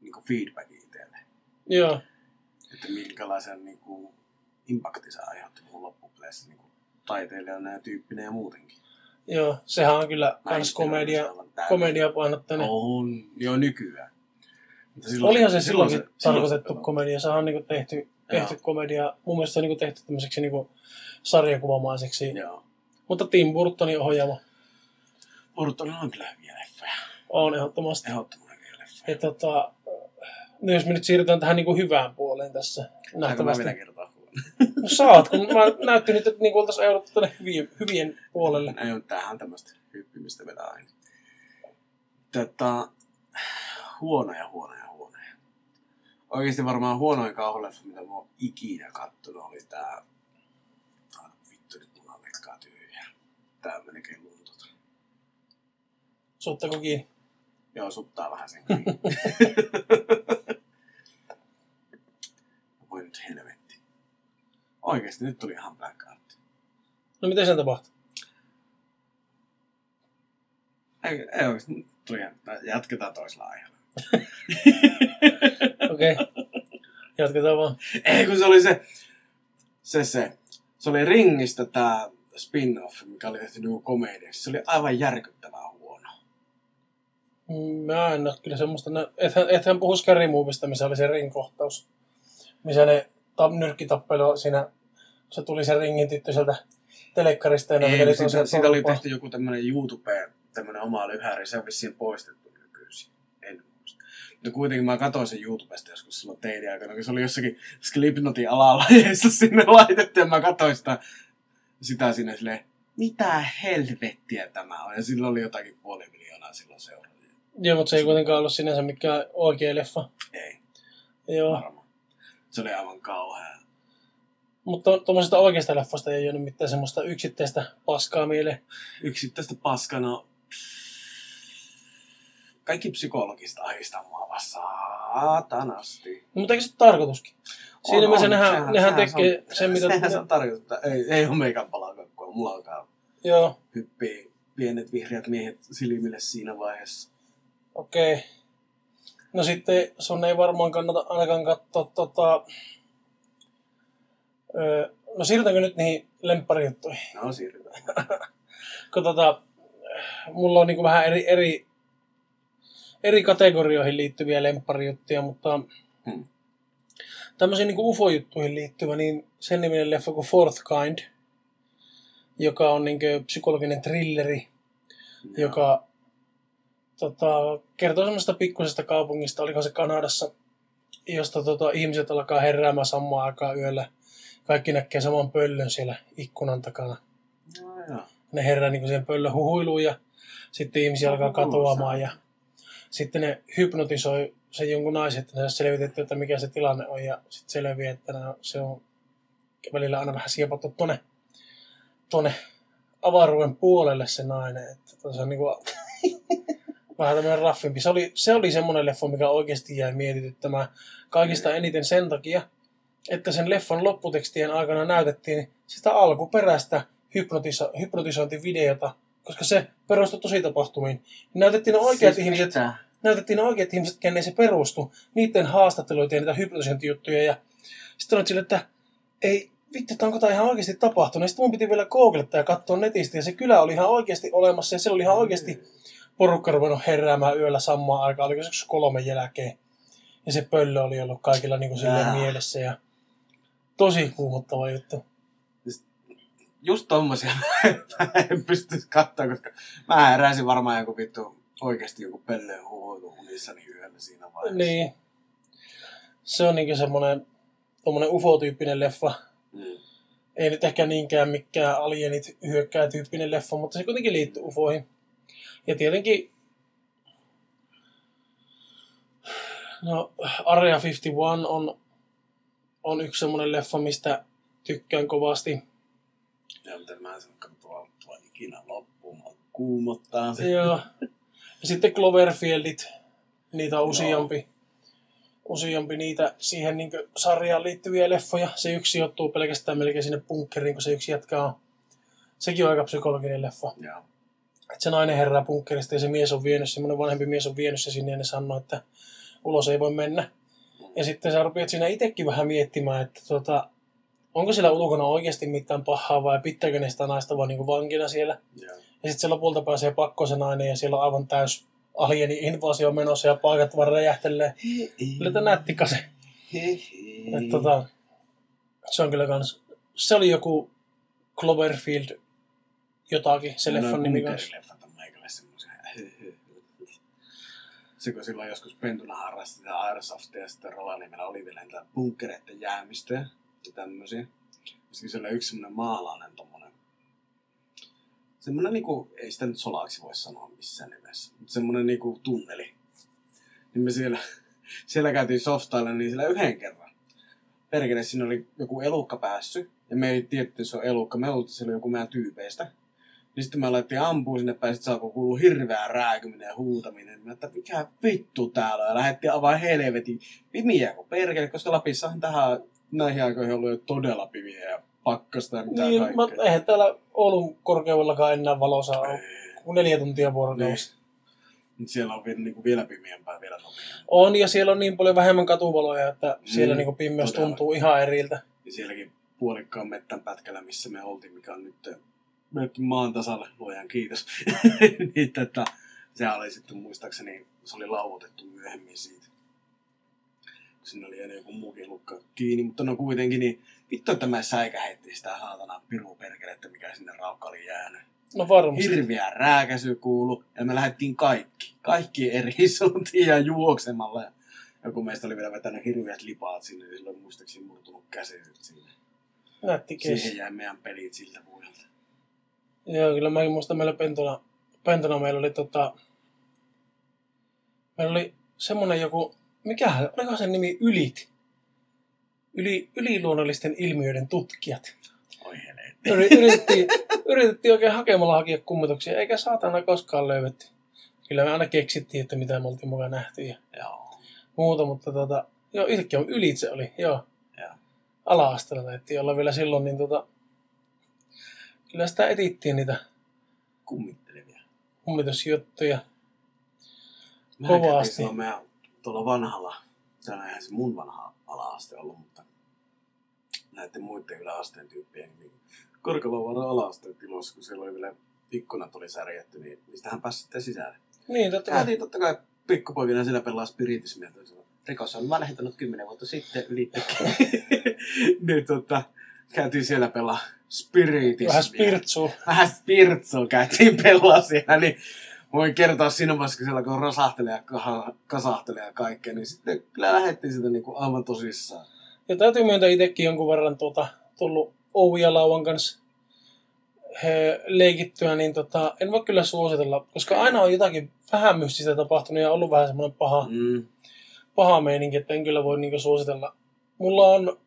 niinku feedbackin itselle. Joo. Että minkälaisen niinku impakti se aiheutti mun loppupeleissä niinku taiteilijana ja tyyppinen ja muutenkin. Joo, sehän on kyllä olen komedia, aivan täysin- komediapainotteinen. On, jo nykyään. Mutta Olihan se silloinkin silloin se tarkoitettu pelasi. komedia. Sehän on niinku tehty, tehty Joo. komedia. Mun mielestä se on niinku tehty tämmöiseksi niinku sarjakuvamaiseksi. Joo. Mutta Tim Burtonin ohjaama Burtonilla on kyllä hyviä leffoja. on ehdottomasti. Ehdottoman hyviä leffoja. Ja tota, no jos me nyt siirrytään tähän niinku hyvään puoleen tässä Saanko mä nähtävästi. vielä kertoa No saat, kun mä näytti nyt, että niinku oltaisiin jouduttu tänne hyvien, hyvien puolelle. Ei ole tämähän tämmöistä hyppimistä vielä aina. Tätä, huonoja, huonoja, huonoja. Oikeasti varmaan huonoin kauhuleffa, mitä mä oon ikinä kattonut, oli tää... Ah, vittu, nyt mulla on leikkaa tyhjää. Tää melkein luntota. Suuttako kiinni? Joo, suttaa vähän sen kiinni. <laughs> Voi nyt helvetti. Oikeesti, nyt tuli ihan blackout. No miten sen tapahtui? Ei, ei oikeesti, nyt tuli ihan, jatketaan toisella aiheella. <laughs> Okei. Okay. Jatketaan vaan. Ei, kun se oli se, se, se. Se oli Ringistä tää spin-off, mikä oli tehty niinku komediaksi. Se oli aivan järkyttävää huono. Mm, Mä en ole kyllä semmoista, nä- ethän, ethän puhu Scary Movista, missä oli se ringkohtaus. Missä ne ta- nyrkkitappelu siinä, se tuli se ringin tyttö sieltä telekkarista ja Ei, vedeli siitä, siitä oli tehty joku tämmönen YouTube, tämmönen oma lyhäri. Se on vissiin poistettu nykyisin. En muista. Mutta kuitenkin mä katsoin sen YouTubesta joskus silloin teidän aikana, kun se oli jossakin Slipknotin alalajeissa <laughs> sinne laitettu ja mä katsoin sitä, sitä sinne silleen, mitä helvettiä tämä on. Ja silloin oli jotakin puoli miljoonaa silloin seuraajia. Joo, mutta se ei kuitenkaan ollut sinänsä mikään oikea leffa. Ei, Joo. varmaan. Se oli aivan kauhea. Mutta tuommoisesta oikeasta leffasta ei ole mitään semmoista yksittäistä paskaa mieleen. Yksittäistä paskana. Kaikki psykologista ahistaa mua saatanasti. No, mutta eikö se tarkoituskin? Siinä On, mielessä on. nehän, Sehän- nehän sehän tekee se on, sen, mitä... Sehän se on tarkoitus, että ei, ei ole meikän palakakkua. Mulla alkaa Joo, hyppii pienet vihreät miehet silmille siinä vaiheessa. okei. Okay. No sitten sun ei varmaan kannata ainakaan katsoa tota... Öö, no siirrytäänkö nyt niihin lempparijuttuihin? No siirrytään. <laughs> kun tota, mulla on niin vähän eri, eri, eri kategorioihin liittyviä lempparijuttuja, mutta Hmm. tämmöisiin niin UFO-juttuihin liittyvä, niin sen niminen leffa kuin Fourth Kind, joka on niin psykologinen thrilleri, joka tota, kertoo semmoista pikkusesta kaupungista, oliko se Kanadassa, josta tota, ihmiset alkaa heräämään samaan aikaan yöllä kaikki näkee saman pöllön siellä ikkunan takana. No, joo. Ne herää niin siihen pöllön huhuiluun ja sitten ihmisiä alkaa katoamaan ja sitten ne hypnotisoi sen jonkun naisen, että ne selvitetty, että mikä se tilanne on ja sitten selviää, että ne- se on välillä aina vähän siepattu tuonne, tuonne avaruuden puolelle se nainen. Että se on niin kuin, <laughs> vähän tämmöinen raffimpi. Se oli, se oli semmoinen leffa, mikä oikeasti jäi mietityttämään kaikista eniten sen takia, että sen leffan lopputekstien aikana näytettiin sitä alkuperäistä hypnotiso- hypnotisointivideota, koska se perustui tosi tapahtumiin. Näytettiin ne oikeat Siis ihmiset, mitä? näytettiin ne oikeat ihmiset, kenen se perustui, niiden haastatteluita ja niitä hypnotisointijuttuja. Ja sitten olet sille, että ei vittu, että onko tämä ihan oikeasti tapahtunut. Ja sitten mun piti vielä googlettaa ja katsoa netistä. Ja se kylä oli ihan oikeasti olemassa. Ja siellä oli ihan oikeasti porukka ruvennut heräämään yöllä samaan aikaan. Oliko se kolme jälkeen. Ja se pöllö oli ollut kaikilla niin kuin silleen mielessä. Ja tosi kuumottava juttu. Just tommosia <laughs> mä en pystyisi katsoa, koska mä heräisin varmaan joku vittu oikeasti joku pelleen huoilu unissani yöllä siinä vaiheessa. Niin. Se on niin semmoinen tommonen ufo-tyyppinen leffa. Mm. ei nyt ehkä niinkään mikään alienit hyökkää tyyppinen leffa, mutta se kuitenkin liittyy ufoihin. Ja tietenkin no, Area 51 on, on yksi semmoinen leffa, mistä tykkään kovasti. Ja miten mä sen katsoa ikinä loppuun, kuumottaa se. Ja, ja sitten Cloverfieldit, niitä on useampi. Useampi niitä siihen niin sarjaan liittyviä leffoja. Se yksi sijoittuu pelkästään melkein sinne bunkkeriin, kun se yksi jatkaa. Sekin on aika psykologinen leffa. Joo. että se nainen herää bunkkerista ja se mies on vienyt, semmoinen vanhempi mies on vienyt se sinne ja ne sanoo, että ulos ei voi mennä. Ja sitten sä rupeat siinä itsekin vähän miettimään, että tota, onko siellä ulkona oikeasti mitään pahaa vai pitääkö ne sitä naista vaan niin vankina siellä. Joo. Ja sitten se lopulta pääsee pakko se nainen ja siellä on aivan täys alieni invasio menossa ja paikat vaan räjähtelee. Kyllä tämä nättika se. Et, tota, se on kyllä kans, se oli joku Cloverfield jotakin, se leffan nimi kanssa. Leffat on meikälle semmoisia. Se kun silloin joskus pentuna harrasti sitä Airsoftia ja sitten Rovaniemellä oli vielä niitä bunkkereiden jäämistöjä ja tämmöisiä. Sitten siellä oli yksi semmoinen maalainen tommonen. Semmoinen niinku, ei sitä nyt solaksi voi sanoa missään nimessä, mutta semmoinen niinku tunneli. Niin me siellä, <laughs> siellä käytiin softailla niin siellä yhden kerran. Perkele, siinä oli joku elukka päässyt. Ja me ei tiedetty, että se on elukka. Me se oli joku meidän tyypeistä. Niin sitten me alettiin ampua sinne päin, sit se alkoi kuulua hirveä rääkyminen ja huutaminen. Mä että mikä vittu täällä on. Ja lähdettiin avaa helvetin pimiä kuin perkele, koska Lapissahan tähän näihin aikoihin ollut jo todella pimiä ja pakkasta ja mitä Niin, kaikkea. mä, eihän täällä Oulun korkeudellakaan enää valossa ole kuin neljä tuntia vuorokaudessa. Niin. Siellä on vielä, niinku vielä pimiämpää, vielä nopeampaa. On, ja siellä on niin paljon vähemmän katuvaloja, että siellä Mm, niin pimeys todella. tuntuu ihan eriltä. Ja sielläkin puolikkaan mettän pätkällä, missä me oltiin, mikä on nyt mennyt maan tasalle, luojan kiitos. <laughs> niin, että se oli sitten muistaakseni, se oli lauotettu myöhemmin siitä. Siinä oli ennen joku muukin lukka kiinni, mutta no kuitenkin, niin vittu, että mä säikähettiin sitä saatana piruperkelettä, mikä sinne raukka oli jäänyt. No varmasti. Hirviä rääkäsy kuulu, ja me lähdettiin kaikki, kaikki eri <laughs> suuntiin ja juoksemalla. Ja joku meistä oli vielä vetänyt hirveät lipaat sinne, ja sillä oli muistaakseni murtunut käsi siinä. Nätti. Siihen jäi meidän pelit siltä vuodelta. Joo, kyllä mäkin muistan meillä pentona, pentona meillä oli tota, meillä oli semmonen joku, mikähän, oliko sen nimi Ylit? Yli, yliluonnollisten ilmiöiden tutkijat. Oi Yritettiin, yritettiin oikein hakemalla hakea kummituksia, eikä saatana koskaan löydetty. Kyllä me aina keksittiin, että mitä me oltiin mukaan nähty ja Joo. muuta, mutta tota, joo, yhtäkkiä on Ylit se oli, joo. Joo. Ala-asteella taidettiin olla vielä silloin, niin tota, kyllä sitä etittiin niitä Kummittelevia. kummitusjuttuja. Mä Kovasti. silloin meidän tuolla vanhalla, tämä eihän se mun vanha ala-aste ollut, mutta näiden muiden yläasteen tyyppien niin Korkealovaaran ala-asteen tiloissa, kun siellä oli vielä ikkunat oli särjetty, niin niistähän pääsi sitten sisälle. Niin, totta kai. Käytiin totta kai pikkupoikina siellä pelaa spiritismia. Rikos on vanhentunut kymmenen vuotta sitten ylitte. <laughs> niin tota, käytiin siellä pelaa spiritismia. Vähän spirtsuu. Vähän spirtsua käytiin pelaa siellä, niin voin kertoa siinä vaiheessa, kun siellä kun rosahtelee ja kasahtelee ja kaikkea, niin sitten kyllä lähdettiin sitä niinku aivan tosissaan. Ja täytyy myöntää itsekin jonkun verran tuota, tullut Ouvia lauan kanssa he, leikittyä, niin tota, en voi kyllä suositella, koska aina on jotakin vähän mystistä tapahtunut ja ollut vähän semmoinen paha, Mm. paha meininki, että en kyllä voi niinku suositella. Mulla on,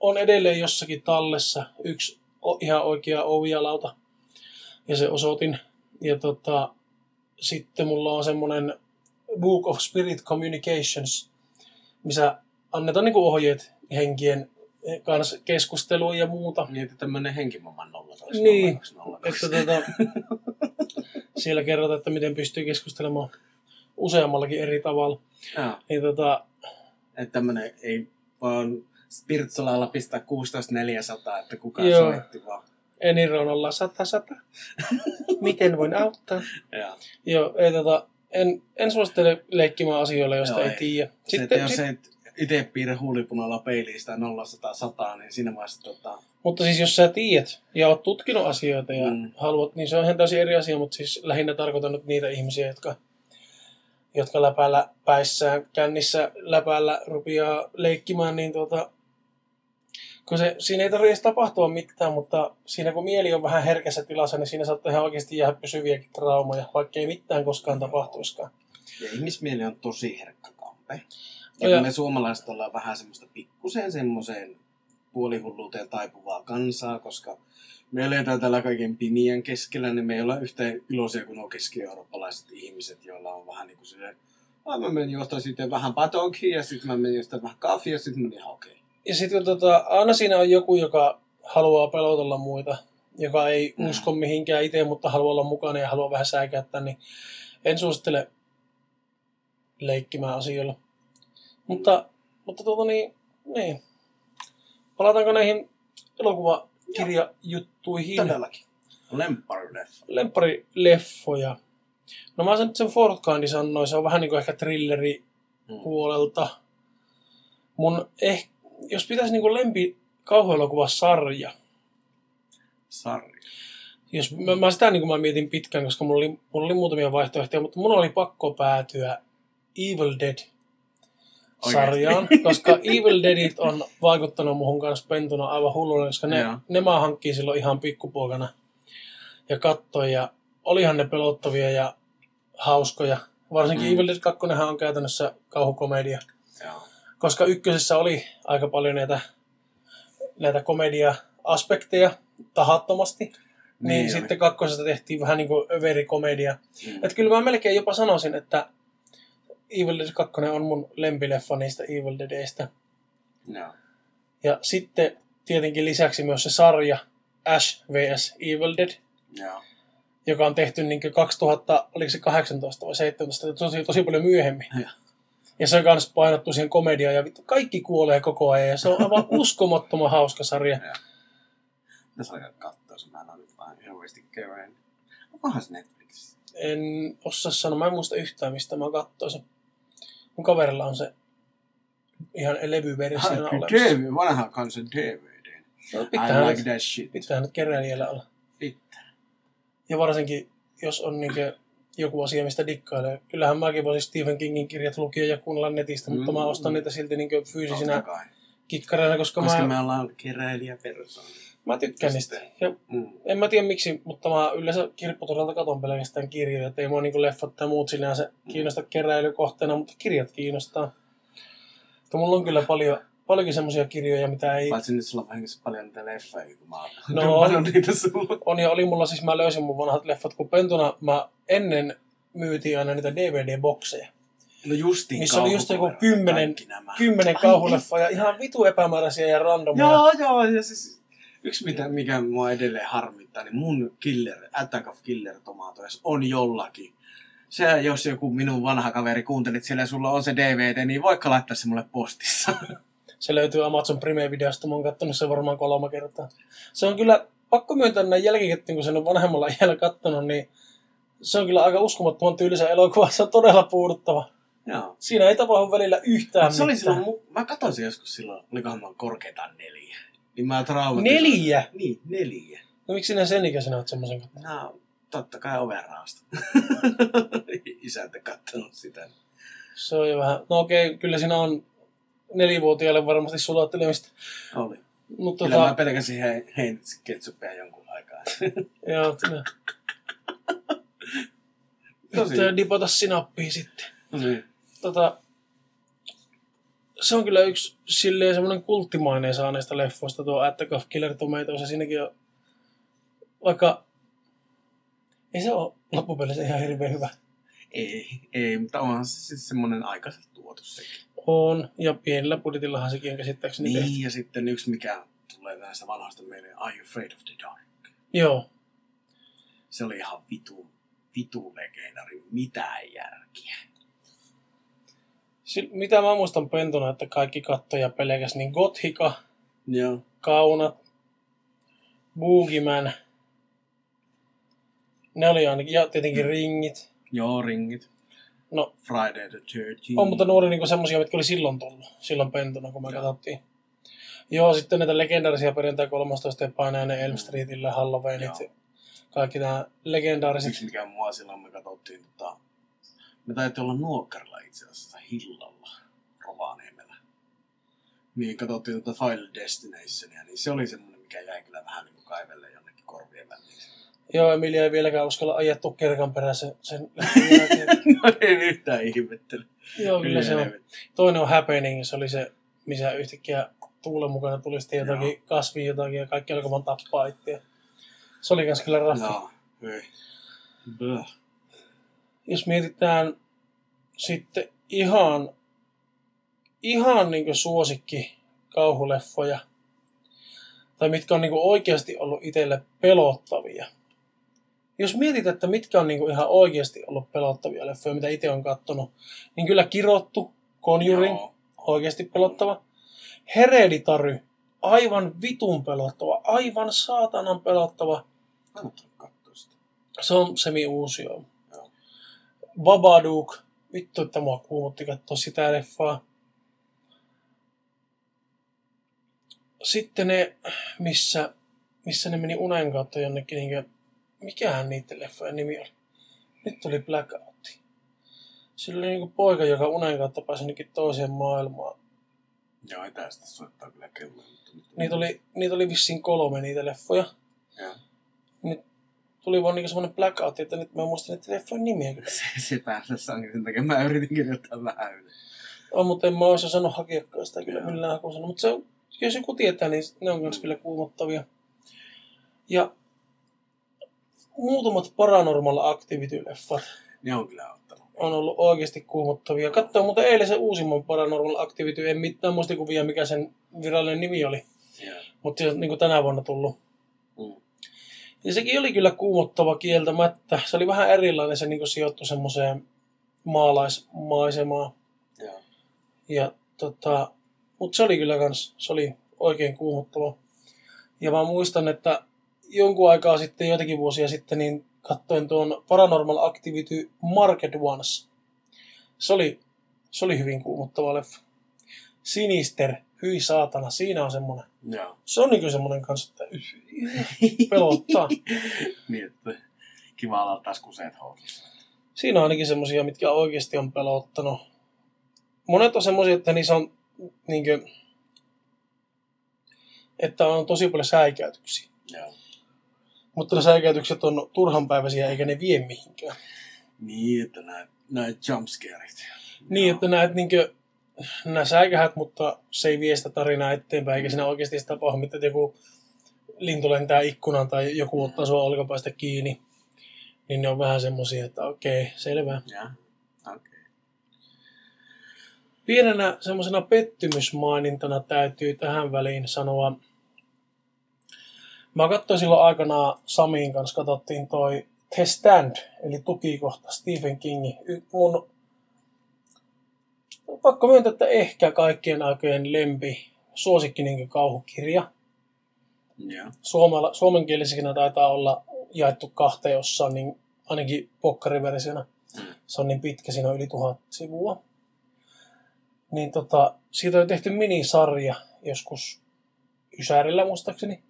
on edelleen jossakin tallessa yksi ihan oikea ovialauta ja se osoitin. Ja tota, sitten mulla on semmoinen Book of Spirit Communications, missä annetaan niinku ohjeet henkien kanssa keskusteluun ja muuta. Niin, että tämmönen henkimamman nolla Niin. Että tota, <laughs> siellä kerrotaan, että miten pystyy keskustelemaan useammallakin eri tavalla. Joo. Niin tota, Että tämmönen ei vaan Spiritualalla pistää 16400, että kukaan Joo. soitti vaan. Eniron ollaan sata sata. <laughs> Miten voin auttaa? Joo. Joo, ei tota, en, en suosittele leikkimään asioilla, joista Joo, ei ei. tiedä. Sitten, jos sit, et itse piirrä huulipunalla peiliin sitä 0 100 niin siinä vaiheessa tota, mutta siis jos sä tiedät ja oot tutkinut asioita ja Mm. mm. haluat, niin se on ihan täysin eri asia, mutta siis lähinnä tarkoitan nyt niitä ihmisiä, jotka, jotka läpällä päissään, kännissä läpällä rupeaa leikkimään, niin tuota, kun se, siinä ei tarvitse tapahtua mitään, mutta siinä kun mieli on vähän herkässä tilassa, niin siinä saattaa ihan oikeasti jäädä pysyviäkin traumoja, vaikka ei mitään koskaan tapahtuiskaan. ja ihmismieli on tosi herkkä kampe. Ja- Ja kun me suomalaiset ollaan vähän semmoista pikkusen semmoiseen puolihulluuteen taipuvaa kansaa, koska me eletään täällä kaiken pimien keskellä, niin me ei olla yhtä iloisia kuin nuo keski-eurooppalaiset ihmiset, joilla on vähän niin kuin silleen, "Ah, mä menin ostaa sitten vähän patonkia ja sitten mä menin ostaa vähän kahvia ja sitten mä olin ihan okei. Ja sitten tota, aina siinä on joku, joka haluaa pelotella muita, joka ei Mm. usko mihinkään itse, mutta haluaa olla mukana ja haluaa vähän säikäyttää, niin en suosittele leikkimään asioilla. Mutta, mutta tuota niin, niin. Palataanko näihin elokuvakirjajuttuihin? Todellakin. Lempparileffa. Lempparileffoja. No mä sen, sen Fort Kandi sanoi, se on vähän niin kuin ehkä thrilleri Mm. puolelta. Mun eh, jos pitäisi niinku lempi kauhuelokuvasarja, Sarja. jos mä, mä sitä niin mä mietin pitkään, koska mulla oli, mulla oli muutamia vaihtoehtoja, mutta mun oli pakko päätyä Evil Dead sarjaan, <laughs> koska Evil Deadit on vaikuttanut muhun kanssa pentuna aivan hullulle, koska ne, ne mä hankkiin silloin ihan pikkupoikana ja katsoin ja olihan ne pelottavia ja hauskoja. Varsinkin Mm. mm. Evil Dead 2 on käytännössä kauhukomedia. Joo. Koska ykkösessä oli aika paljon näitä, näitä komedia-aspekteja tahattomasti, niin, niin oli. sitten kakkosesta tehtiin vähän niin kuin överikomedia. Mm. Että kyllä mä melkein jopa sanoisin, että Evil Dead 2 on mun lempileffa niistä Evil Deadistä. Joo. Ja sitten tietenkin lisäksi myös se sarja Ash vs. Evil Dead, Joo. joka on tehty niin 2000, oliko se 18 vai 17, tosi, tosi paljon myöhemmin. Joo. Ja se kans painottu siihen komediaan ja vittu kaikki kuolee koko ajan ja se on aivan <laughs> uskomattoman hauska sarja. Tässä alkaa katsoa, se mä en ole nyt vähän hirveästi kevään. Onkohan se Netflixissä? En osaa sanoa, mä en muista yhtään mistä mä katsoisin. Mun kaverilla on se ihan levyversiona Ah, olemassa. DVD, vanha kansan DVD. No, I pitäähän, like nyt, that shit. pitäähän nyt keräilijällä olla. Pitää. Ja varsinkin, jos on niinkö joku asia, mistä dikkailee. Kyllähän mäkin voisin Stephen Kingin kirjat lukia ja kuunnella netistä, mutta mä Mm. ostan niitä silti niinkö fyysisinä kikkareina, koska, Koska mä, me ollaan keräilijäpersoona. mä tykkään niistä. Ja Mm. en mä tiedä miksi, mutta mä yleensä kirpputorilta katon pelkästään kirjoja, että ei mua niinku leffat tai muut sinänsä kiinnosta keräilykohteena, mutta kirjat kiinnostaa. Mutta mulla on kyllä paljon, paljonkin semmoisia kirjoja, mitä ei... Paitsi nyt sulla on paljon niitä leffoja, kun mä oon No. dumpannut niitä sulla. On ja oli mulla siis, mä löysin mun vanhat leffat, kun pentuna mä ennen myytiin aina niitä DVD-bokseja. No justiin Missä oli just joku kymmenen-. Kymmenen Ai kauhuleffaa ja ihan vitu epämääräisiä ja randomia. Joo, joo, ja siis yksi mitä, mikä mua edelleen harmittaa, niin mun killer, Attack of Killer Tomatoes on jollakin. Se, jos joku minun vanha kaveri kuuntelit siellä ja sulla on se DVD, niin voikka laittaa se mulle postissa. Se löytyy Amazon Prime-videosta, mä oon kattonut sen varmaan kolme kertaa. Se on kyllä, pakko myöntää näin jälkikäteen, kun sen on vanhemmalla iällä kattonut, niin se on kyllä aika uskomattoman tylsä elokuva. Se on todella puuduttava. joo. Siinä ei tapahdu välillä yhtään Se oli mitään. silloin, mä katsoin sen joskus silloin, olikohan mä korkeintaan neljä. Niin mä traumatisoin. Neljä? Niin, neljä. No miksi sinä sen ikäisenä oot semmoisen kattonut? No, totta kai overraasta. <laughs> Isäntä kattonut sitä. Se on jo vähän, no okei, kyllä siinä on nelivuotiaille varmasti sulattelemista. Oli. Mutta Kyllä mä tota, pelkäsin he, Heinz ketsuppia jonkun aikaa. <laughs> joo, ne, <laughs> Tosi. dipata sinappia sitten. niin. Tota, se on kyllä yksi silleen semmoinen kulttimainen saaneista leffoista tuo Attack of Killer Tomatoes ja siinäkin on vaikka ei se ole loppupeleissä ihan hirveän hyvä. Ei, ei, mutta onhan se siis semmoinen aikaisesti tuotu sekin. On, ja pienellä budjetillahan sekin on käsittääkseni tehty. Niin, ja sitten yksi mikä tulee näistä vanhasta meille, Are You Afraid of the Dark? Joo, Se oli ihan vitu, vitu legendari, mitään järkiä. Sil- mitä mä muistan pentuna, että kaikki kattoja pelkäs, niin Gothika, Joo. Kaunat, Boogeyman, ne oli ainakin, ja tietenkin ringit. Joo, ringit. No, Friday the 13th. on, mutta ne oli niinku semmosia, mitkä oli silloin tullut, silloin pentuna, kun me Joo. katsottiin. Joo, sitten näitä legendaarisia perjantai 13. ja painajainen Elm Streetillä, Halloweenit, Joo. kaikki nämä legendaariset. Yksi mikä mua silloin me katsottiin, tota, me taidettiin olla Nuokkarilla itse asiassa Hillalla, Rovaniemellä. Niin katsottiin tota Final Destinationia, niin se oli semmoinen, mikä jäi kyllä vähän niin kuin kaivelle jonnekin korvien väliin. Joo, Emilia ei vieläkään uskalla ajettu kerkan perässä sen <laughs> no en yhtään ihmettele. Joo, kyllä se on. Toinen on Happening, se oli se, missä yhtäkkiä tuulen mukana tuli sitten jotakin Joo. kasvia jotakin ja kaikki alkoi vaan tappaa itseä. Se oli kans kyllä raffi. Joo. Böh. Jos mietitään sitten ihan, ihan niin suosikki kauhuleffoja, tai mitkä on niin oikeasti ollut itselle pelottavia. Jos mietit, että mitkä on niin ihan oikeasti ollut pelottavia leffoja, mitä itse on kattonut, niin kyllä Kirottu, Conjuring, Joo. oikeasti pelottava. Hereditary, aivan vitun pelottava, aivan saatanan pelottava. Se on semi uusi joo. Joo. Babadook, vittu, että mua kuumotti katsoa sitä leffaa. Sitten ne, missä, missä ne meni unen kautta jonnekin, niin mikähän niiden leffojen nimi oli? Nyt tuli Blackout. Sillä oli niin poika, joka unen kautta pääsi jonnekin toiseen maailmaan. Joo, ei tästä soittaa kyllä kello. mutta nyt- Niitä oli, niitä oli vissiin kolme niitä leffoja. Joo. Nyt tuli vaan niinku semmonen blackout, että nyt mä muistan niitä leffojen nimiä. <laughs> Se, se päässä onkin sen takia. Mä yritin kirjoittaa vähän yli. On, mutta en mä olisi osannut hakeakaan sitä kyllä Joo. millään hakusana. Mutta se jos joku tietää, niin ne on myös kyllä kuumottavia. Ja muutamat Paranormal Activity-leffat Ne on kyllä ottanut. on ollut oikeasti kuumottavia. Katsoin muuten eilen sen uusimman Paranormal Activity, en mitään muistikuvia, mikä sen virallinen nimi oli. Joo. Mutta se on niin tänä vuonna tullut. Mm. Ja sekin oli kyllä kuumottava kieltämättä. Se oli vähän erilainen, se niin sijoittui semmoiseen maalaismaisemaan. Joo. Ja tota, mutta se oli kyllä kans, se oli oikein kuumottava. Ja mä muistan, että jonkun aikaa sitten, joitakin vuosia sitten, niin katsoin tuon Paranormal Activity Market Ones. Se oli, se oli hyvin kuumottava leffa. Sinister, hyi saatana, siinä on semmonen. Joo. Se on niinku semmonen kanssa, että <laughs> pelottaa. niin, että kiva olla taas kuseet. Siinä on ainakin semmosia, mitkä oikeasti on pelottanut. Monet on semmosia, että niissä on niinkö, että on tosi paljon säikäytyksiä. Joo. Mutta ne säikäytykset on turhanpäiväisiä eikä ne vie mihinkään. Niin, että näet, näet jumpscareit. Niin, että näet niinkö, nää säikähät, mutta se ei vie sitä tarinaa eteenpäin, eikä siinä oikeasti sitä tapahdu, että joku lintu lentää ikkunaan tai joku ottaa sua olkapäästä kiinni. Niin ne on vähän semmosia, että okei, selvä. Joo. Okei. Okay. Pienenä semmoisena pettymysmainintana täytyy tähän väliin sanoa. Mä katsoin silloin aikanaan Samin kanssa, katsottiin toi The Stand, eli tukikohta Stephen Kingin. Y- Mun pakko myöntää, että ehkä kaikkien aikojen lempi suosikki niin kauhukirja. Joo. Suomella, suomenkielisessä taitaa olla jaettu kahteen jossain, niin ainakin pokkariversiona. Se on niin pitkä, siinä on yli tuhat sivua. Niin tota, siitä on tehty minisarja joskus Ysärillä muistaakseni.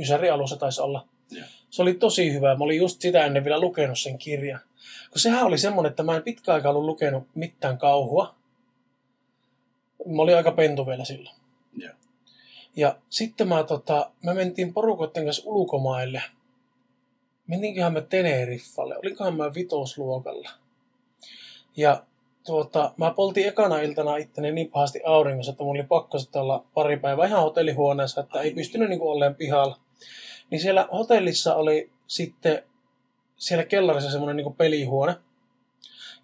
Ysäri alussa taisi olla. Joo. Se oli tosi hyvä. Mä olin just sitä ennen vielä lukenut sen kirjan. Kun sehän oli semmonen, että mä en pitkä aikaa ollut lukenut mitään kauhua. Mä olin aika pentu vielä silloin. Joo. Ja sitten mä, tota, me mentiin porukoiden kanssa ulkomaille. Mentiinköhän me Teneriffalle, olikohan mä vitosluokalla. Ja tuota, mä poltin ekana iltana itteni niin pahasti auringossa, että mulla oli pakko sitten olla pari päivää ihan hotellihuoneessa, että ei pystynyt niin olleen pihalla. Niin siellä hotellissa oli sitten siellä kellarissa semmoinen niin pelihuone.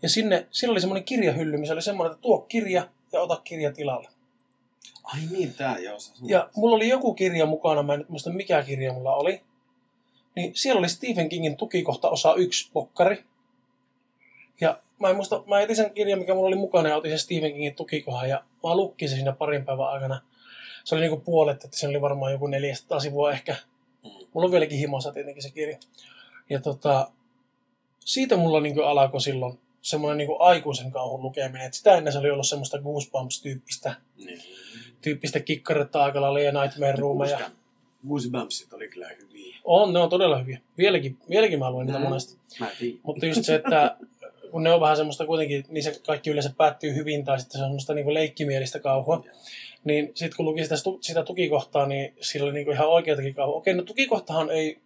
Ja sinne, siellä oli semmoinen kirjahylly, missä oli semmoinen, että tuo kirja ja ota kirja tilalle. Ai niin, tää joo. Se Ja mulla oli joku kirja mukana, mä en nyt muista mikä kirja mulla oli. Niin siellä oli Stephen Kingin tukikohta osa yksi pokkari. Ja mä en muista, mä etin sen kirjan, mikä mulla oli mukana ja otin sen Stephen Kingin tukikohan ja mä lukkin se siinä parin päivän aikana. Se oli niinku puolet, että se oli varmaan joku 400 sivua ehkä. Mm. Mulla on vieläkin himossa tietenkin se kirja. Ja tota, siitä mulla niinku alkoi silloin semmoinen niinku aikuisen kauhun lukeminen. Et sitä ennen se oli ollut semmoista Goosebumps-tyyppistä Niin. tyyppistä kikkaretta aika lailla ja Nightmare Roomeja. Goosebumpsit oli kyllä hyviä. On, ne on todella hyviä. Vieläkin, vieläkin mä luen niitä Mm. monesti. Mä tiedän. Mutta just se, että kun ne on vähän semmoista kuitenkin, niin se kaikki yleensä päättyy hyvin tai sitten se on semmoista niinku leikkimielistä kauhua. Niin sitten kun luki sitä, sitä tukikohtaa, niin sillä oli niinku ihan oikeatakin kauhua. Okei, no tukikohtahan ei,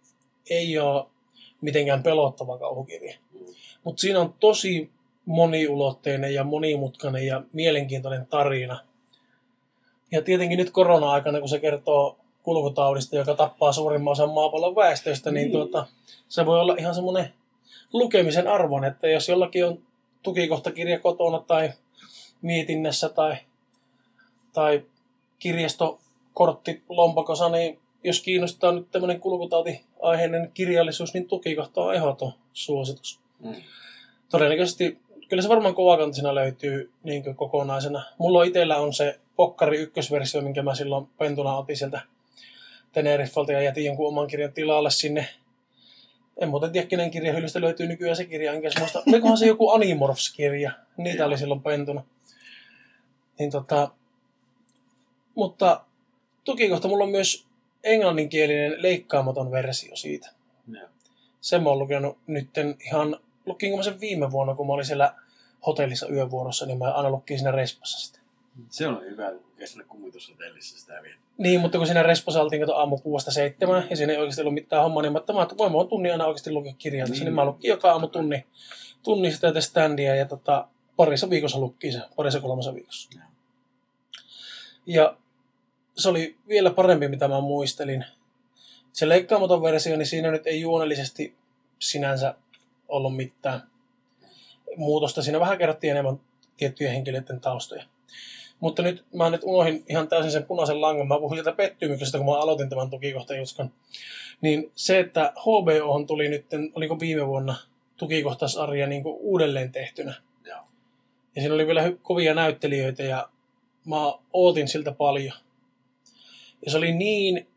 ei ole mitenkään pelottava kauhukirja. Mm. Mutta siinä on tosi moniulotteinen ja monimutkainen ja mielenkiintoinen tarina. Ja tietenkin nyt korona-aikana, kun se kertoo kulkutaudista, joka tappaa suurimman osan maapallon väestöstä, niin Niin. tuota, se voi olla ihan semmoinen lukemisen arvon, että jos jollakin on tukikohtakirja kotona tai mietinnässä tai, tai kirjastokortti lompakossa, niin jos kiinnostaa nyt tämmöinen kulkutautiaiheinen kirjallisuus, niin tukikohta on ehdoton suositus. Mm. Todennäköisesti, kyllä se varmaan kovakantisena löytyy niin kokonaisena. Mulla itsellä on se Pokkari ykkösversio, minkä mä silloin pentuna otin sieltä Teneriffalta ja jätin jonkun oman kirjan tilalle sinne. En muuten tiedä, kenen kirjahyllystä löytyy nykyään se kirja, enkä se muista. Olikohan se joku Animorphs-kirja? Niitä Joo. oli silloin pentuna. Niin tota, mutta tukikohta mulla on myös englanninkielinen leikkaamaton versio siitä. Joo. Sen mä oon lukenut nytten ihan, lukinko mä sen viime vuonna, kun mä olin siellä hotellissa yövuorossa, niin mä aina lukkin siinä respassa sitä. Se on hyvä, kun lukee sinne kummitushotellissa sitä vielä. Niin, mutta kun siinä respassa oltiin kato aamu kuusta seitsemään, ja siinä ei oikeasti ollut mitään hommaa, niin mä ajattelin, että voin mä oon tunnin aina oikeasti lukea kirjaa Niin. niin mä lukin joka aamu tunni, tunnin sitä tätä standia, ja tota, parissa viikossa lukkiin se, parissa kolmessa viikossa. Joo. Ja se oli vielä parempi, mitä mä muistelin. Se leikkaamaton versio, niin siinä nyt ei juonellisesti sinänsä ollut mitään muutosta. Siinä vähän kerrottiin enemmän tiettyjen henkilöiden taustoja. Mutta nyt mä nyt unohdin ihan täysin sen punaisen langan. Mä puhuin sieltä pettymyksestä, kun mä aloitin tämän tukikohtajutskan. Niin se, että HBO tuli nyt, oliko viime vuonna tukikohtasarja niin kuin uudelleen tehtynä. Joo. Ja siinä oli vielä kovia näyttelijöitä ja mä ootin siltä paljon. Ja se oli niin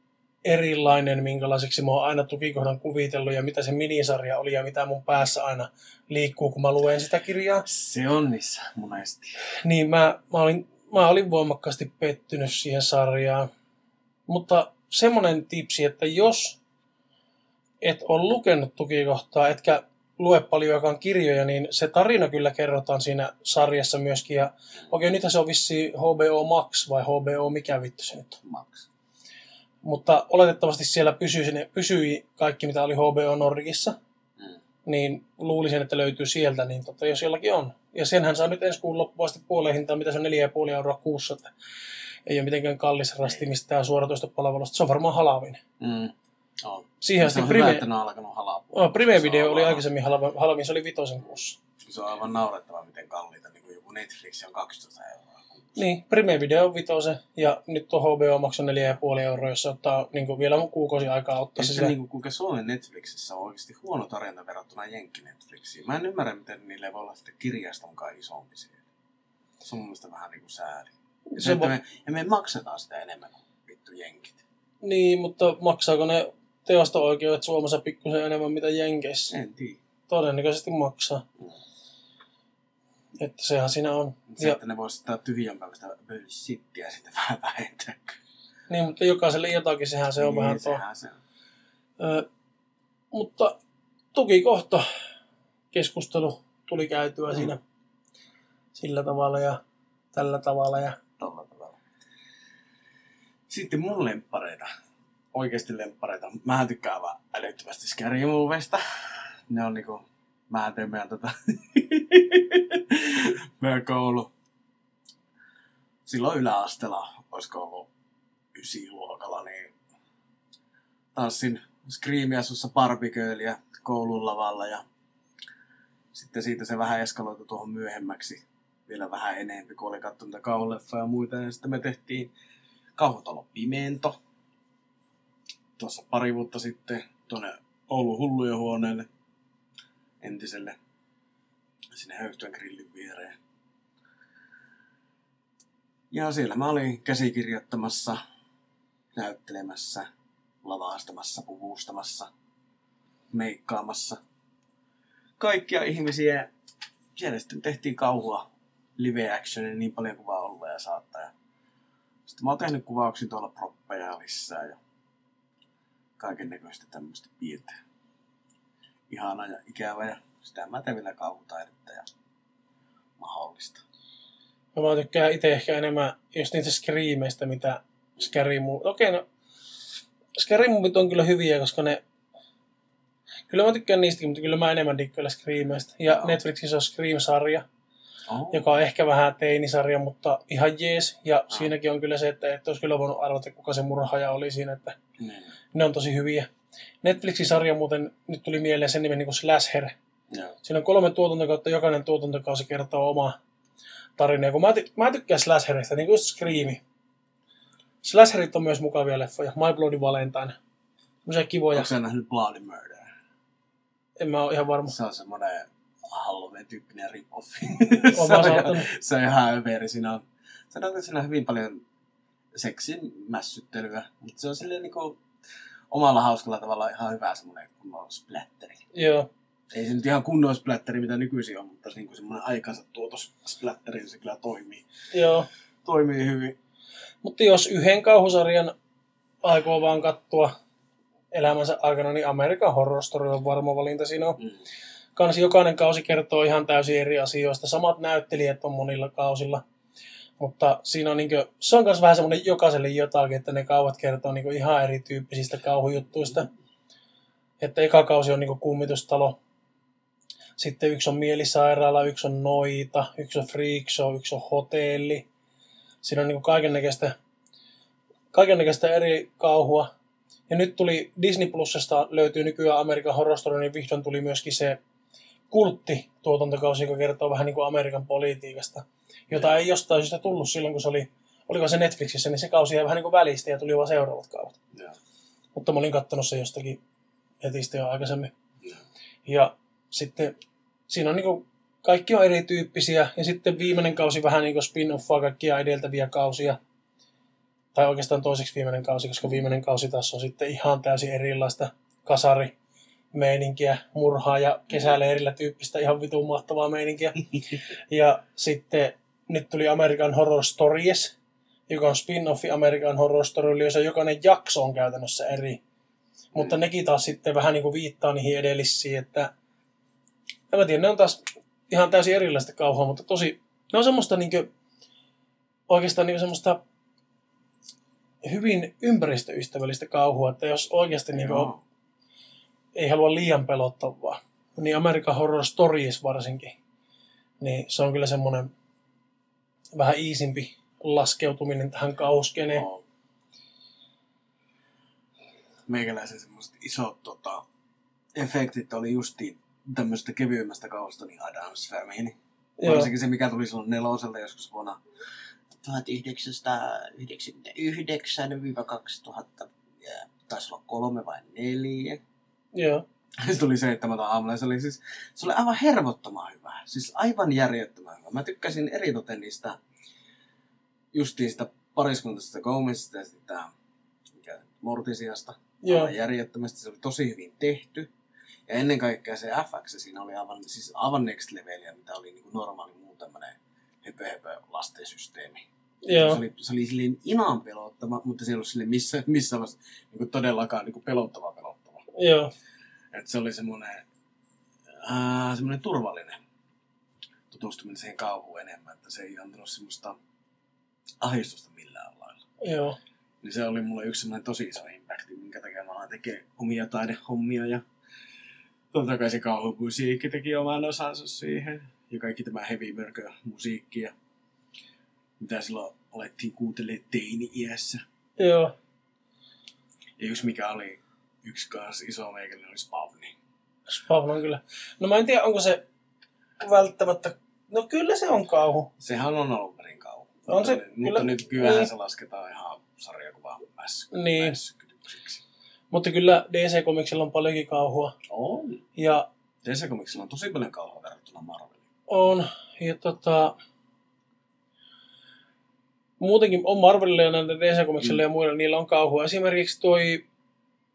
erilainen, minkälaiseksi mä oon aina tukikohdan kuvitellut ja mitä se minisarja oli ja mitä mun päässä aina liikkuu, kun mä luen sitä kirjaa. Se on niissä monesti. Niin mä, mä, olin, mä olin voimakkaasti pettynyt siihen sarjaan. Mutta semmonen tipsi, että jos et ole lukenut tukikohtaa, etkä lue paljonkaan kirjoja, niin se tarina kyllä kerrotaan siinä sarjassa myöskin. Ja okei, nythän se on vissi HBO Max vai HBO mikä vittu se nyt on. Max. Mutta oletettavasti siellä pysyi, ne, pysyi kaikki, mitä oli HBO Nordicissa. Mm. Niin luulisin, että löytyy sieltä, niin tota, jos jollakin on. Ja senhän saa nyt ensi kuun loppuun asti puoleen hintaan, mitä se on 4,5 euroa kuussa. Että ei ole mitenkään kallis rasti mistään suoratoistopalvelusta. Se on varmaan halavin. Mm. On. Siihen asti hyvä, Prime, ne on alkanut halapua. oh, Prime Video oli aivan- aikaisemmin halava- halavin, se oli vitosen kuussa. Se on aivan naurettava, miten kalliita. Niin kuin joku Netflix on 12 euroa. Niin, Prime Video on vitosen ja nyt tuo HBO maksaa 4,5 euroa, jos se ottaa niin kuin vielä kuukausi aikaa ottaa se niin kuinka Suomen Netflixissä on oikeasti huono tarjonta verrattuna Jenkki Netflixiin. Mä en ymmärrä, miten niille voi olla sitten kirjasta mukaan isompi siellä. Se on mun mielestä vähän niin kuin sääli. Ja, se, Se me, ja me maksetaan sitä enemmän kuin vittu Jenkit. Niin, mutta maksaako ne teosto-oikeudet Suomessa pikkusen enemmän mitä Jenkeissä? En tiedä. Todennäköisesti maksaa. Mm. Että sehän siinä on. Se, Ja, että ne voisi ottaa tyhjän päivästä bullshittiä sitten vähän vähentää. niin, mutta jokaiselle jotakin, sehän se on niin, vähän tuo. sehän se on. Ö, mutta tukikohta keskustelu tuli käytyä Mm. siinä sillä tavalla ja tällä tavalla. Ja Tolla tavalla. Sitten mun lemppareita. Oikeasti lemppareita. Mä tykkään aivan älyttömästi Scary Movesta. Ne on niinku... Mä teen meidän tota... <laughs> meidän koulu. Silloin yläasteella, olisiko ollut ysiluokalla, niin tanssin Screamia sussa Barbie koulun lavalla ja sitten siitä se vähän eskaloitu tuohon myöhemmäksi vielä vähän enemmän, kun oli katsonut kauhuleffa ja muita. Ja sitten me tehtiin kauhutalo Pimento tuossa pari vuotta sitten tuonne Oulun hullujen huoneelle entiselle sinne Höyhtön grillin viereen. Ja siellä mä olin käsikirjoittamassa, näyttelemässä, lavaastamassa, puvustamassa, meikkaamassa. Kaikkia ihmisiä. Siellä sitten tehtiin kauhua live actionin niin paljon kuin vaan ollut ja saattaa. Sitten mä oon tehnyt kuvauksia tuolla proppeja lisää ja kaiken näköistä tämmöistä piirteä. Ihana ja ikävä ja sitä mä teen vielä kauhutaidetta ja mahdollista. No mä tykkään itse ehkä enemmän just niitä screameista, mitä Scary Movie... Okei, no Scary Movie on kyllä hyviä, koska ne... Kyllä mä tykkään niistäkin, mutta kyllä mä enemmän dikkailla Screameista. Ja no. Netflixissä on Scream-sarja, oh. joka on ehkä vähän teinisarja, mutta ihan jees. Ja oh. siinäkin on kyllä se, että et olisi kyllä voinut arvata, kuka se murhaaja oli siinä, että mm. ne on tosi hyviä. Netflixin sarja muuten, nyt tuli mieleen sen nimen niin kuin Slasher. Yeah. Siinä on kolme tuotantokautta, jokainen tuotantokausi kertoo oma tarina. Ja kun mä, ty- mä tykkään Slasherista, niin kuin Screami. Slasherit on myös mukavia leffoja. My Bloody Valentine. Semmoisia kivoja. Onko sä nähnyt Bloody Murder? En mä ole ihan varma. Se on semmoinen Halloween-tyyppinen rip-off. <laughs> se, on, se on ihan överi. Siinä on, sanotaan, siinä on hyvin paljon seksin mässyttelyä, mutta se on silleen niinku omalla hauskalla tavalla ihan hyvä semmoinen kunnon splatteri. Joo. Ei se nyt ihan kunnon splatteri, mitä nykyisin on, mutta niin semmoinen aikansa tuotos splatteri, se kyllä toimii. Joo. Toimii hyvin. Mutta jos yhden kauhusarjan aikoo vaan katsoa elämänsä aikana, niin Amerikan Horror Story on varma valinta. Siinä on mm. kans jokainen kausi kertoo ihan täysin eri asioista. Samat näyttelijät on monilla kausilla. Mutta siinä on niinkö, se on myös vähän semmoinen jokaiselle jotakin, että ne kauat kertoo niinkö ihan erityyppisistä kauhujuttuista. Että eka kausi on niinkö kummitustalo, sitten yksi on mielisairaala, yksi on noita, yksi on freak show, yksi on hotelli. Siinä on niin kaiken näköistä kaikennäköistä eri kauhua. Ja nyt tuli Disney Plusesta löytyy nykyään Amerikan Horror Story, niin vihdoin tuli myöskin se kultti tuotantokausi, joka kertoo vähän niin kuin Amerikan politiikasta, jota ei jostain syystä tullut silloin, kun se oli, oliko se Netflixissä, niin se kausi jäi vähän niin kuin välistä ja tuli vaan seuraavat kaudet. Yeah. Mutta mä olin katsonut se jostakin netistä jo aikaisemmin. Yeah. Ja sitten siinä on niin kuin, kaikki on erityyppisiä ja sitten viimeinen kausi vähän niin kuin spin-offaa kaikkia edeltäviä kausia. Tai oikeastaan toiseksi viimeinen kausi, koska viimeinen kausi taas on sitten ihan täysin erilaista kasari meininkiä, murhaa ja kesäleirillä tyyppistä ihan vitun mahtavaa meininkiä. <laughs> Ja sitten nyt tuli American Horror Stories, joka on spin-offi American Horror Story, jossa jokainen jakso on käytännössä eri. Mutta mm. nekin taas sitten vähän niin kuin viittaa niihin edellisiin, että en mä tiedä, ne on taas ihan täysin erilaista kauhua, mutta tosi, ne on semmoista niinkö, oikeastaan niinkö semmoista hyvin ympäristöystävällistä kauhua, että jos oikeasti niinkö on, ei halua liian pelottavaa, niin American Horror Stories varsinkin, niin se on kyllä semmoinen vähän iisimpi laskeutuminen tähän kauhuskeneen. No. Meikäläisen semmoiset isot tota, efektit oli justiin tämmöistä kevyemmästä kausta, niin Adams Family. Varsinkin se, mikä tuli silloin neloselta joskus vuonna 1999-2000, taisi olla kolme vai neljä. Joo. <laughs> Se tuli seitsemältä aamulla se oli, siis, se oli aivan hervottoman hyvä. Siis aivan järjettömän hyvä. Mä tykkäsin eritoten niistä justiin sitä pariskuntaisesta Gomezista ja sitä mikä, Mortisiasta. Joo. järjettömästi. Se oli tosi hyvin tehty. Ja ennen kaikkea se FX siinä oli aivan, siis aivan next levelia, mitä oli niin kuin normaali muu tämmöinen höpö, höpö lastensysteemi. Joo. Se oli, se oli silleen inan pelottava, mutta se ei ollut sille missä, missä vaiheessa niin kuin todellakaan niin kuin pelottava pelottava. Joo. Et se oli semmoinen, äh, semmoinen turvallinen tutustuminen siihen kauhuun enemmän, että se ei antanut semmoista ahdistusta millään lailla. Joo. Niin se oli mulle yksi semmoinen tosi iso impacti, minkä takia mä alan tekee omia taidehommia ja totta kai se kauhumusiikki teki oman osansa siihen. Ja kaikki tämä heavy mörkö musiikki ja mitä silloin alettiin kuuntelemaan teini-iässä. Joo. Ja yksi mikä oli yksi kanssa iso meikällinen oli Spavni. Spawn on kyllä. No mä en tiedä, onko se välttämättä... No kyllä se on kauhu. Sehän on alun perin kauhu. On se, mutta, kyllä. mutta nyt kyllähän Niin. se lasketaan ihan sarjakuvaan mäs, Niin. mässykytyksiksi. Mutta kyllä DC-komiksilla on paljonkin kauhua. On. Ja DC Comicsilla on tosi paljon kauhua verrattuna Marveliin. on. Ja tota... Muutenkin on Marvelilla ja näillä DC-komiksilla Mm. ja muilla, niillä on kauhua. Esimerkiksi toi...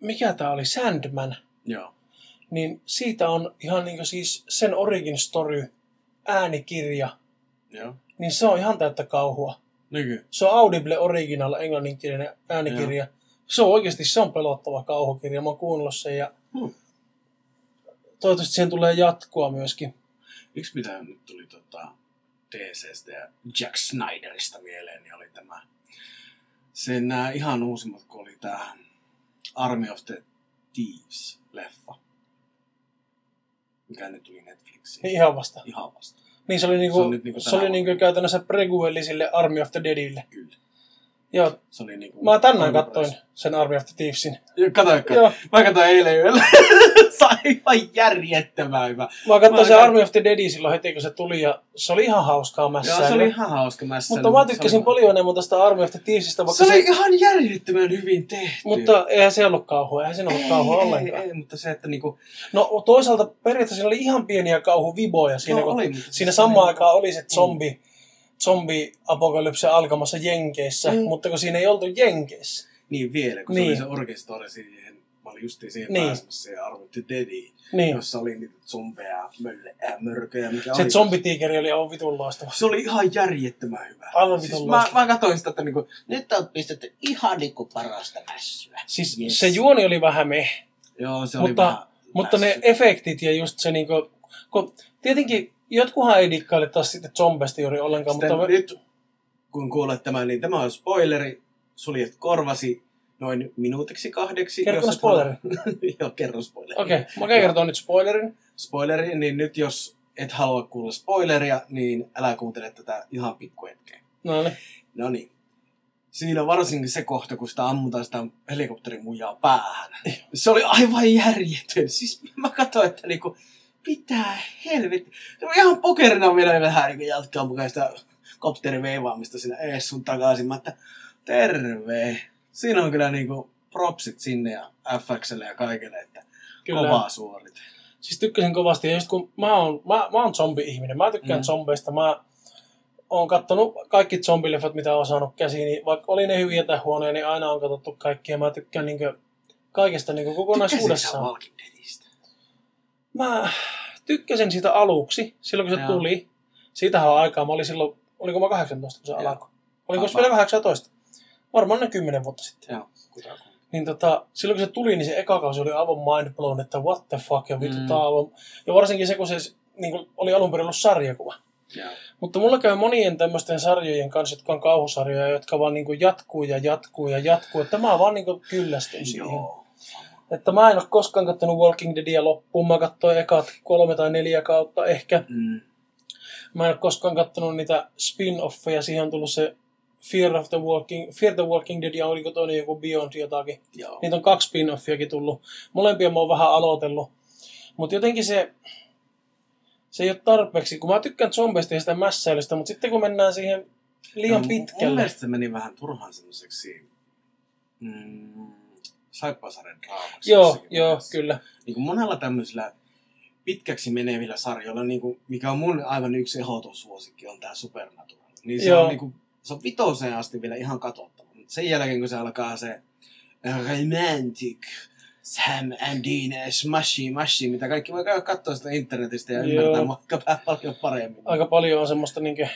Mikä tää oli? Sandman. Joo. Niin siitä on ihan niinku siis sen origin story äänikirja. Joo. Niin se on ihan täyttä kauhua. Nyky. Se on Audible Original englanninkielinen äänikirja. Se on oikeasti se on pelottava kauhukirja. Mä oon kuunnellut sen ja Hmm. toivottavasti siihen tulee jatkoa myöskin. Yksi mitä nyt tuli tota DCstä ja Jack Snyderista mieleen, niin oli tämä sen nämä ihan uusimmat, kun oli tämä Army of the Thieves-leffa. Mikä nyt tuli Netflixiin. Niin ihan vasta. Ihan vasta. Niin se oli, niinku, Se se nyt niinku se oli niinku käytännössä prequeli sille Army of the Deadille. Kyllä. Joo, Se oli niinku... mä tänään katsoin sen Army of the Thievesin. Katoinko? Joo, Mä katsoin eilen yöllä. <laughs> se on ihan järjettömän hyvä. mä katsoin Mä sen kat- Army of the Deadin silloin heti kun se tuli ja se oli ihan hauskaa mässää. Joo, se oli ihan hauska mässä. Mutta mä tykkäsin paljon enemmän tästä Army of the Thievesistä, vaikka Se oli se, ihan järjettömän hyvin tehty. mutta eihän se ollut kauhua, eihän siinä ollut kauhua ei, ollenkaan. Ei, ei, mutta se, että niinku... No toisaalta periaatteessa siinä oli ihan pieniä kauhuviboja siinä, Joo, kun oli, siinä samaan oli- aikaan oli se zombi, zombi-apokalypse alkamassa Jenkeissä, Mm. mutta kun siinä ei oltu Jenkeissä. Niin vielä, kun Niin. se oli se orkestori siihen. Mä olin justiin siihen Niin. pääsemässä siihen Armored Deadiin, Niin. jossa oli niitä zombeja, möllejä, mörköjä, mikä Se oli. zombitiikeri oli aivan vitun loistava. Se oli ihan järjettömän hyvä. Aivan vitun siis mä, loistava. mä katsoin sitä, että niinku, nyt on pistetty ihan niinku parasta mässyä. Siis Yes. se juoni oli vähän meh, Joo, se Mutta- oli vähän mutta ne efektit ja just se niinku, kun tietenkin jotkuhan ei dikkaile taas sitten zombeista juuri ollenkaan, Sitten mutta nyt, kun kuulet tämän, niin tämä on spoileri. Suljet korvasi noin minuutiksi kahdeksi. Kerro jos et spoileri. halua- <laughs> Joo, kerro spoileri. okei, okay, mä kerron nyt spoilerin. Spoileri, niin nyt jos et halua kuulla spoileria, niin älä kuuntele tätä ihan pikkuhetkeä. No niin. No niin. Siinä varsinkin se kohta, kun sitä ammutaan sitä helikopterimujaa päähän. Se oli aivan järjetön. Siis mä katsoin, että niinku, pitää helvetti. Se on ihan pokerina vielä vähän niinku jatkaa mukaan sitä kopterin veivaamista siinä ees sun takaisin. Mä että terve. Siinä on kyllä niinku propsit sinne ja FXlle ja kaikille, että Kyllä. kovaa suorite. Siis tykkäsin kovasti. Ja just kun mä oon, mä, mä oon zombi-ihminen, mä tykkään Mm. zombeista. Mä oon kattonut kaikki zombileffat, mitä oon saanut käsiin. Niin vaikka oli ne hyviä tai huonoja, niin aina on katsottu kaikkia. Mä tykkään niinku kaikesta niinku Tykkäsitkö kokonaisuudessaan. Deadistä? Mä tykkäsin siitä aluksi, silloin kun se Joo. tuli. Siitähän on aikaa. Mä olin silloin, oliko mä 18, kun se alkoi? Oliko se vielä 18? Varmaan ne 10 vuotta sitten. Joo, kutakuinkin. Niin tota, silloin kun se tuli, niin se eka kausi oli aivan mind blown, että what the fuck, ja vittu Mm. on... Ja varsinkin se, kun se niin kuin, oli alun perin ollut sarjakuva. Joo. Mutta mulla käy monien tämmöisten sarjojen kanssa, jotka on kauhusarjoja, jotka vaan niin jatkuu ja jatkuu ja jatkuu. Että mä vaan niin kyllästyn siihen. Joo. Että mä en ole koskaan kattonut Walking Deadia loppuun. Mä katsoin ekat kolme tai neljä kautta ehkä. Mm. Mä en ole koskaan kattonut niitä spin-offeja. Siihen on tullut se Fear of the Walking, Fear the Walking Dead ja oliko toinen joku Beyond jotakin. Joo. Niitä on kaksi spin-offiakin tullut. Molempia mä oon vähän aloitellut. Mutta jotenkin se, se ei ole tarpeeksi. Kun mä tykkään zombeista ja sitä mässäilystä, mutta sitten kun mennään siihen liian No, Mun pitkälle. mielestä se meni vähän turhaan semmoiseksi mm, saippasarjan draamaksi. Joo, joo, kyllä. Niin kuin monella tämmöisellä pitkäksi menevillä sarjoilla, niin kuin, mikä on mun aivan yksi ehdoton suosikki, on tämä Supernatural. Niin se Joo. on, niin kuin, se on vitoseen asti vielä ihan katsottava. Mutta sen jälkeen, kun se alkaa se romantic Sam and Dean smashi mashi, mitä kaikki voi käydä katsoa sitä internetistä ja ymmärtää aika paljon paremmin. Aika paljon on semmoista niinkö...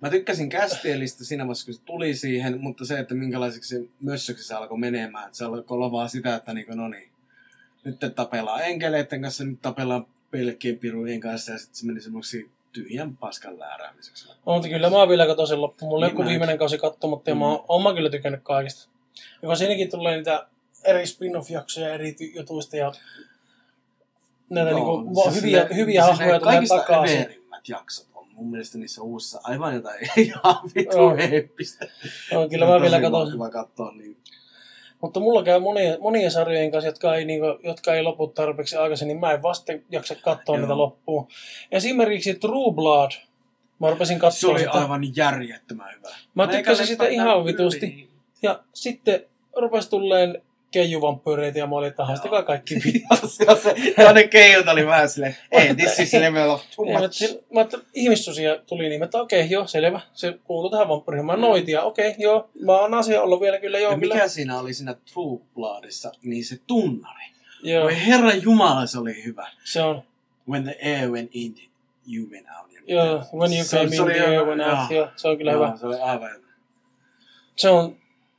Mä tykkäsin Castielista siinä vaiheessa, kun se tuli siihen, mutta se, että minkälaiseksi se mössöksi se alkoi menemään. Että se alkoi olla vaan sitä, että niinku, no niin, nyt tapellaan enkeleiden kanssa, nyt tapellaan pelkkien pirujen kanssa ja sitten se meni semmoiksi tyhjän paskan lääräämiseksi. No, mutta kyllä mä vielä katsoin sen loppuun. Mulla Niin on joku viimeinen kausi katsomatta ja Mm. mä oon, oon mä kyllä tykännyt kaikista. Kun siinäkin tulee niitä eri spin-off-jaksoja eri ty- jutuista ja näitä Joo, niinku, siis hyviä, ne- hyviä siis hahmoja tulee kaikista takaisin. överimmät jaksot mun mielestä niissä uusissa aivan jotain <laughs> ihan vitu Joo. eeppistä. No, kyllä mä vielä katsoin. Kiva katsoa, niin Mutta mulla käy monia, monia sarjojen kanssa, jotka ei, niinku, jotka ei lopu tarpeeksi aikaisin, niin mä en vasta jaksa katsoa Joo. niitä loppuun. Esimerkiksi True Blood. Mä rupesin se katsoa oli sitä. aivan järjettömän hyvä. Mä tykkäsin sitä ihan vitusti. Ja sitten rupesi tulleen keijuvampyyreitä ja mä olin, että haistakaa kaikki vittu. <laughs> se, ja ne keijut oli vähän silleen, ei, this is level of too Ei, mutta much. sillä- Mä ajattelin, ihmissusia tuli niin, että okei, joo, selvä. Se kuuluu tähän vampyyriin. Mä noitin ja okei, joo. Mä oon asia ollut vielä kyllä, joo, Ja kyllä. mikä siinä oli siinä True Bloodissa, niin se tunnari. Joo, Voi herra jumala, se oli hyvä. se on. When the air went in, you went out. Joo, when you Se- came se in, the air went out. Joo, se on kyllä Joo, hyvä. Se oli aivan Se, on,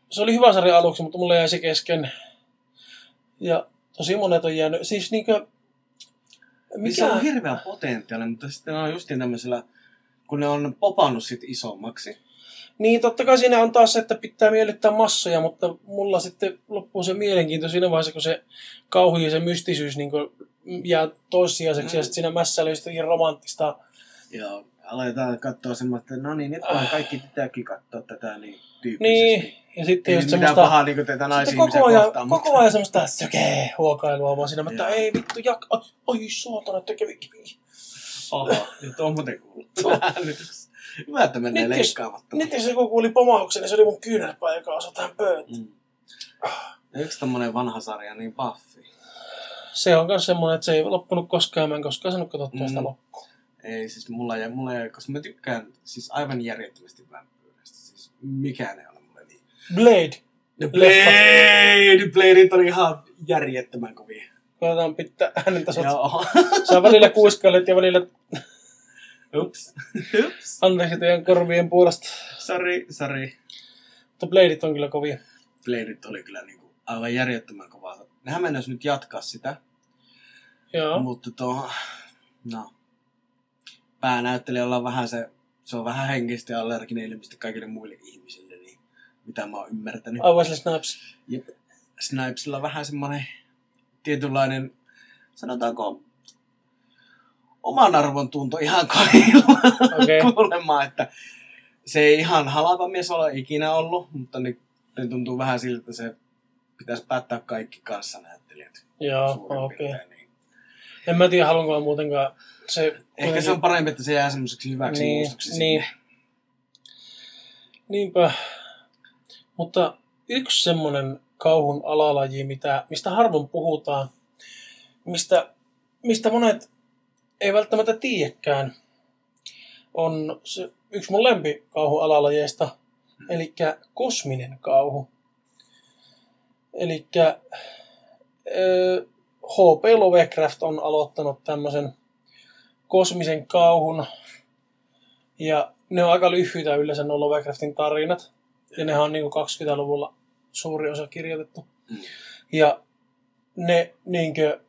se oli hyvä sarja aluksi, mutta mulle jäi se kesken. Ja tosi monet on jäänyt. Siis niinkö... Mikä? Se on hirveä potentiaali, mutta sitten on justiin tämmöisellä, kun ne on popannut sit isommaksi. Niin, totta kai siinä on taas se, että pitää miellyttää massoja, mutta mulla sitten loppuu se mielenkiinto siinä vaiheessa, kun se kauhu ja se mystisyys niin jää toissijaiseksi Mm. ja sitten siinä mässäilyy jostakin romanttista. Ja aletaan katsoa semmoista, että no niin, nyt on kaikki pitääkin katsoa tätä niin tyyppisesti. Niin, ja sitten Ei just semmoista... pahaa niin Sitten naisihmisiä koko ajan, kohtaan, koko ajan semmoista sökee huokailua vaan siinä, mutta Joo. ei vittu, jak... Oi, saatana, että kävikin. Oho, nyt on muuten kuullut. <laughs> Nyt- Hyvä, että menee Nyt leikkaamatta. Nyt jos joku kuuli pomahuksen, niin se oli mun kyynärpää, joka osui tähän pöytään. Mm. Yksi tommonen vanha sarja, niin Buffy. Se on myös semmoinen, että se ei loppunut koskaan, mä en koskaan saanut katsottua sitä Mm. loppuun. Ei, siis mulla ei, mulla ei, koska mä tykkään siis aivan järjettömästi vampyyreistä. Mikään ei ole mulle niin. Blade. No Leffa. Blade! Bladeit oli ihan järjettömän kovia. Koitetaan pitää äänen tasot. Joo. Saa välillä kuiskailet ja välillä Ups. Ups. anteeksi teidän korvien puolesta. Sorry, sorry. Mutta Bladeit on kyllä kovia. Bladeit oli kyllä niinku aivan järjettömän kovaa. Nehän mennäis nyt jatkaa sitä. Joo. Mutta tuo, no, päänäyttelijällä on vähän se, se on vähän henkisesti allerginen ilmeisesti kaikille muille ihmisille, niin mitä mä oon ymmärtänyt. Ai Wesley Snipes. Jep. Snipesilla on vähän semmoinen tietynlainen, sanotaanko, oman arvon tunto ihan kaikilla <laughs> Okei. kuulemma, että se ei ihan halava mies ole ikinä ollut, mutta nyt nyt tuntuu vähän siltä, että se pitäisi päättää kaikki kanssanäyttelijät. Joo, okei. piirtein, niin. En mä tiedä, haluanko mä muutenkaan. Se, Ehkä se on parempi, että se jää semmoiseksi hyväksi Niin, muistoksi niin. sinne. Niinpä. Mutta yksi semmoinen kauhun alalaji, mitä, mistä harvoin puhutaan, mistä, mistä monet ei välttämättä tiedäkään, on se, yksi mun lempikauhun alalajeista, eli kosminen kauhu. Eli H.P. Lovecraft on aloittanut tämmöisen kosmisen kauhun, ja ne on aika lyhyitä yleensä nuo Lovecraftin tarinat. Ja nehän on niin 20-luvulla suuri osa kirjoitettu. Mm. Ja ne niinkö,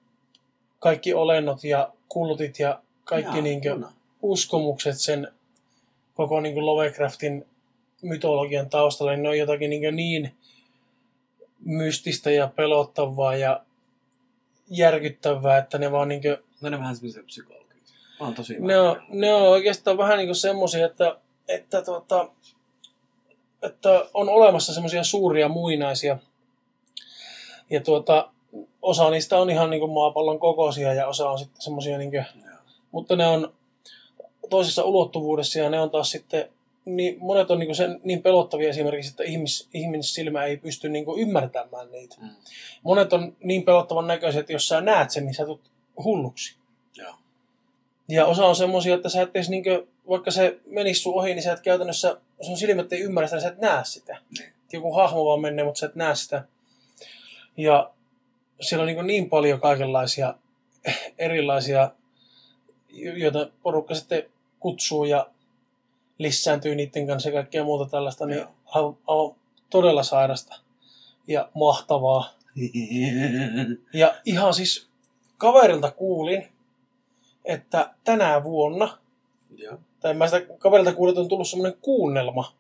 kaikki olennot ja kultit ja kaikki Jaa, niinkö, juna. uskomukset sen koko niinkö Lovecraftin mytologian taustalla, niin ne on jotakin niinkö niin mystistä ja pelottavaa ja järkyttävää, että ne vaan niinkö No ne vähän semmoisia psykologisia. Mä oon tosi ne on, ne on oikeastaan vähän niin kuin semmoisia, että, että, tuota, että on olemassa semmoisia suuria muinaisia. Ja tuota, osa niistä on ihan niin kuin maapallon kokoisia ja osa on sitten semmoisia, niin kuin, Joo. mutta ne on toisessa ulottuvuudessa ja ne on taas sitten, niin monet on niin, kuin sen, niin pelottavia esimerkiksi, että ihmis, ihmissilmä ei pysty niin kuin ymmärtämään niitä. Mm. Monet on niin pelottavan näköisiä, että jos sä näet sen, niin sä tulet hulluksi. Joo. Ja osa on semmoisia, että sä et edes niinkö, vaikka se menisi sun ohi, niin sä et käytännössä, sun silmät ei ymmärrä sitä, niin sä et näe sitä. Niin. Joku hahmo vaan menee, mutta sä et näe sitä. Ja siellä on niin, niin paljon kaikenlaisia <laughs> erilaisia, jo- joita porukka sitten kutsuu ja lisääntyy niiden kanssa ja kaikkea muuta tällaista, niin aivan, aivan todella sairasta ja mahtavaa. <laughs> Ja ihan siis kaverilta kuulin, että tänä vuonna Joo. Tai mä sitä kaverilta kuulin, että on tullut semmoinen kuunnelma.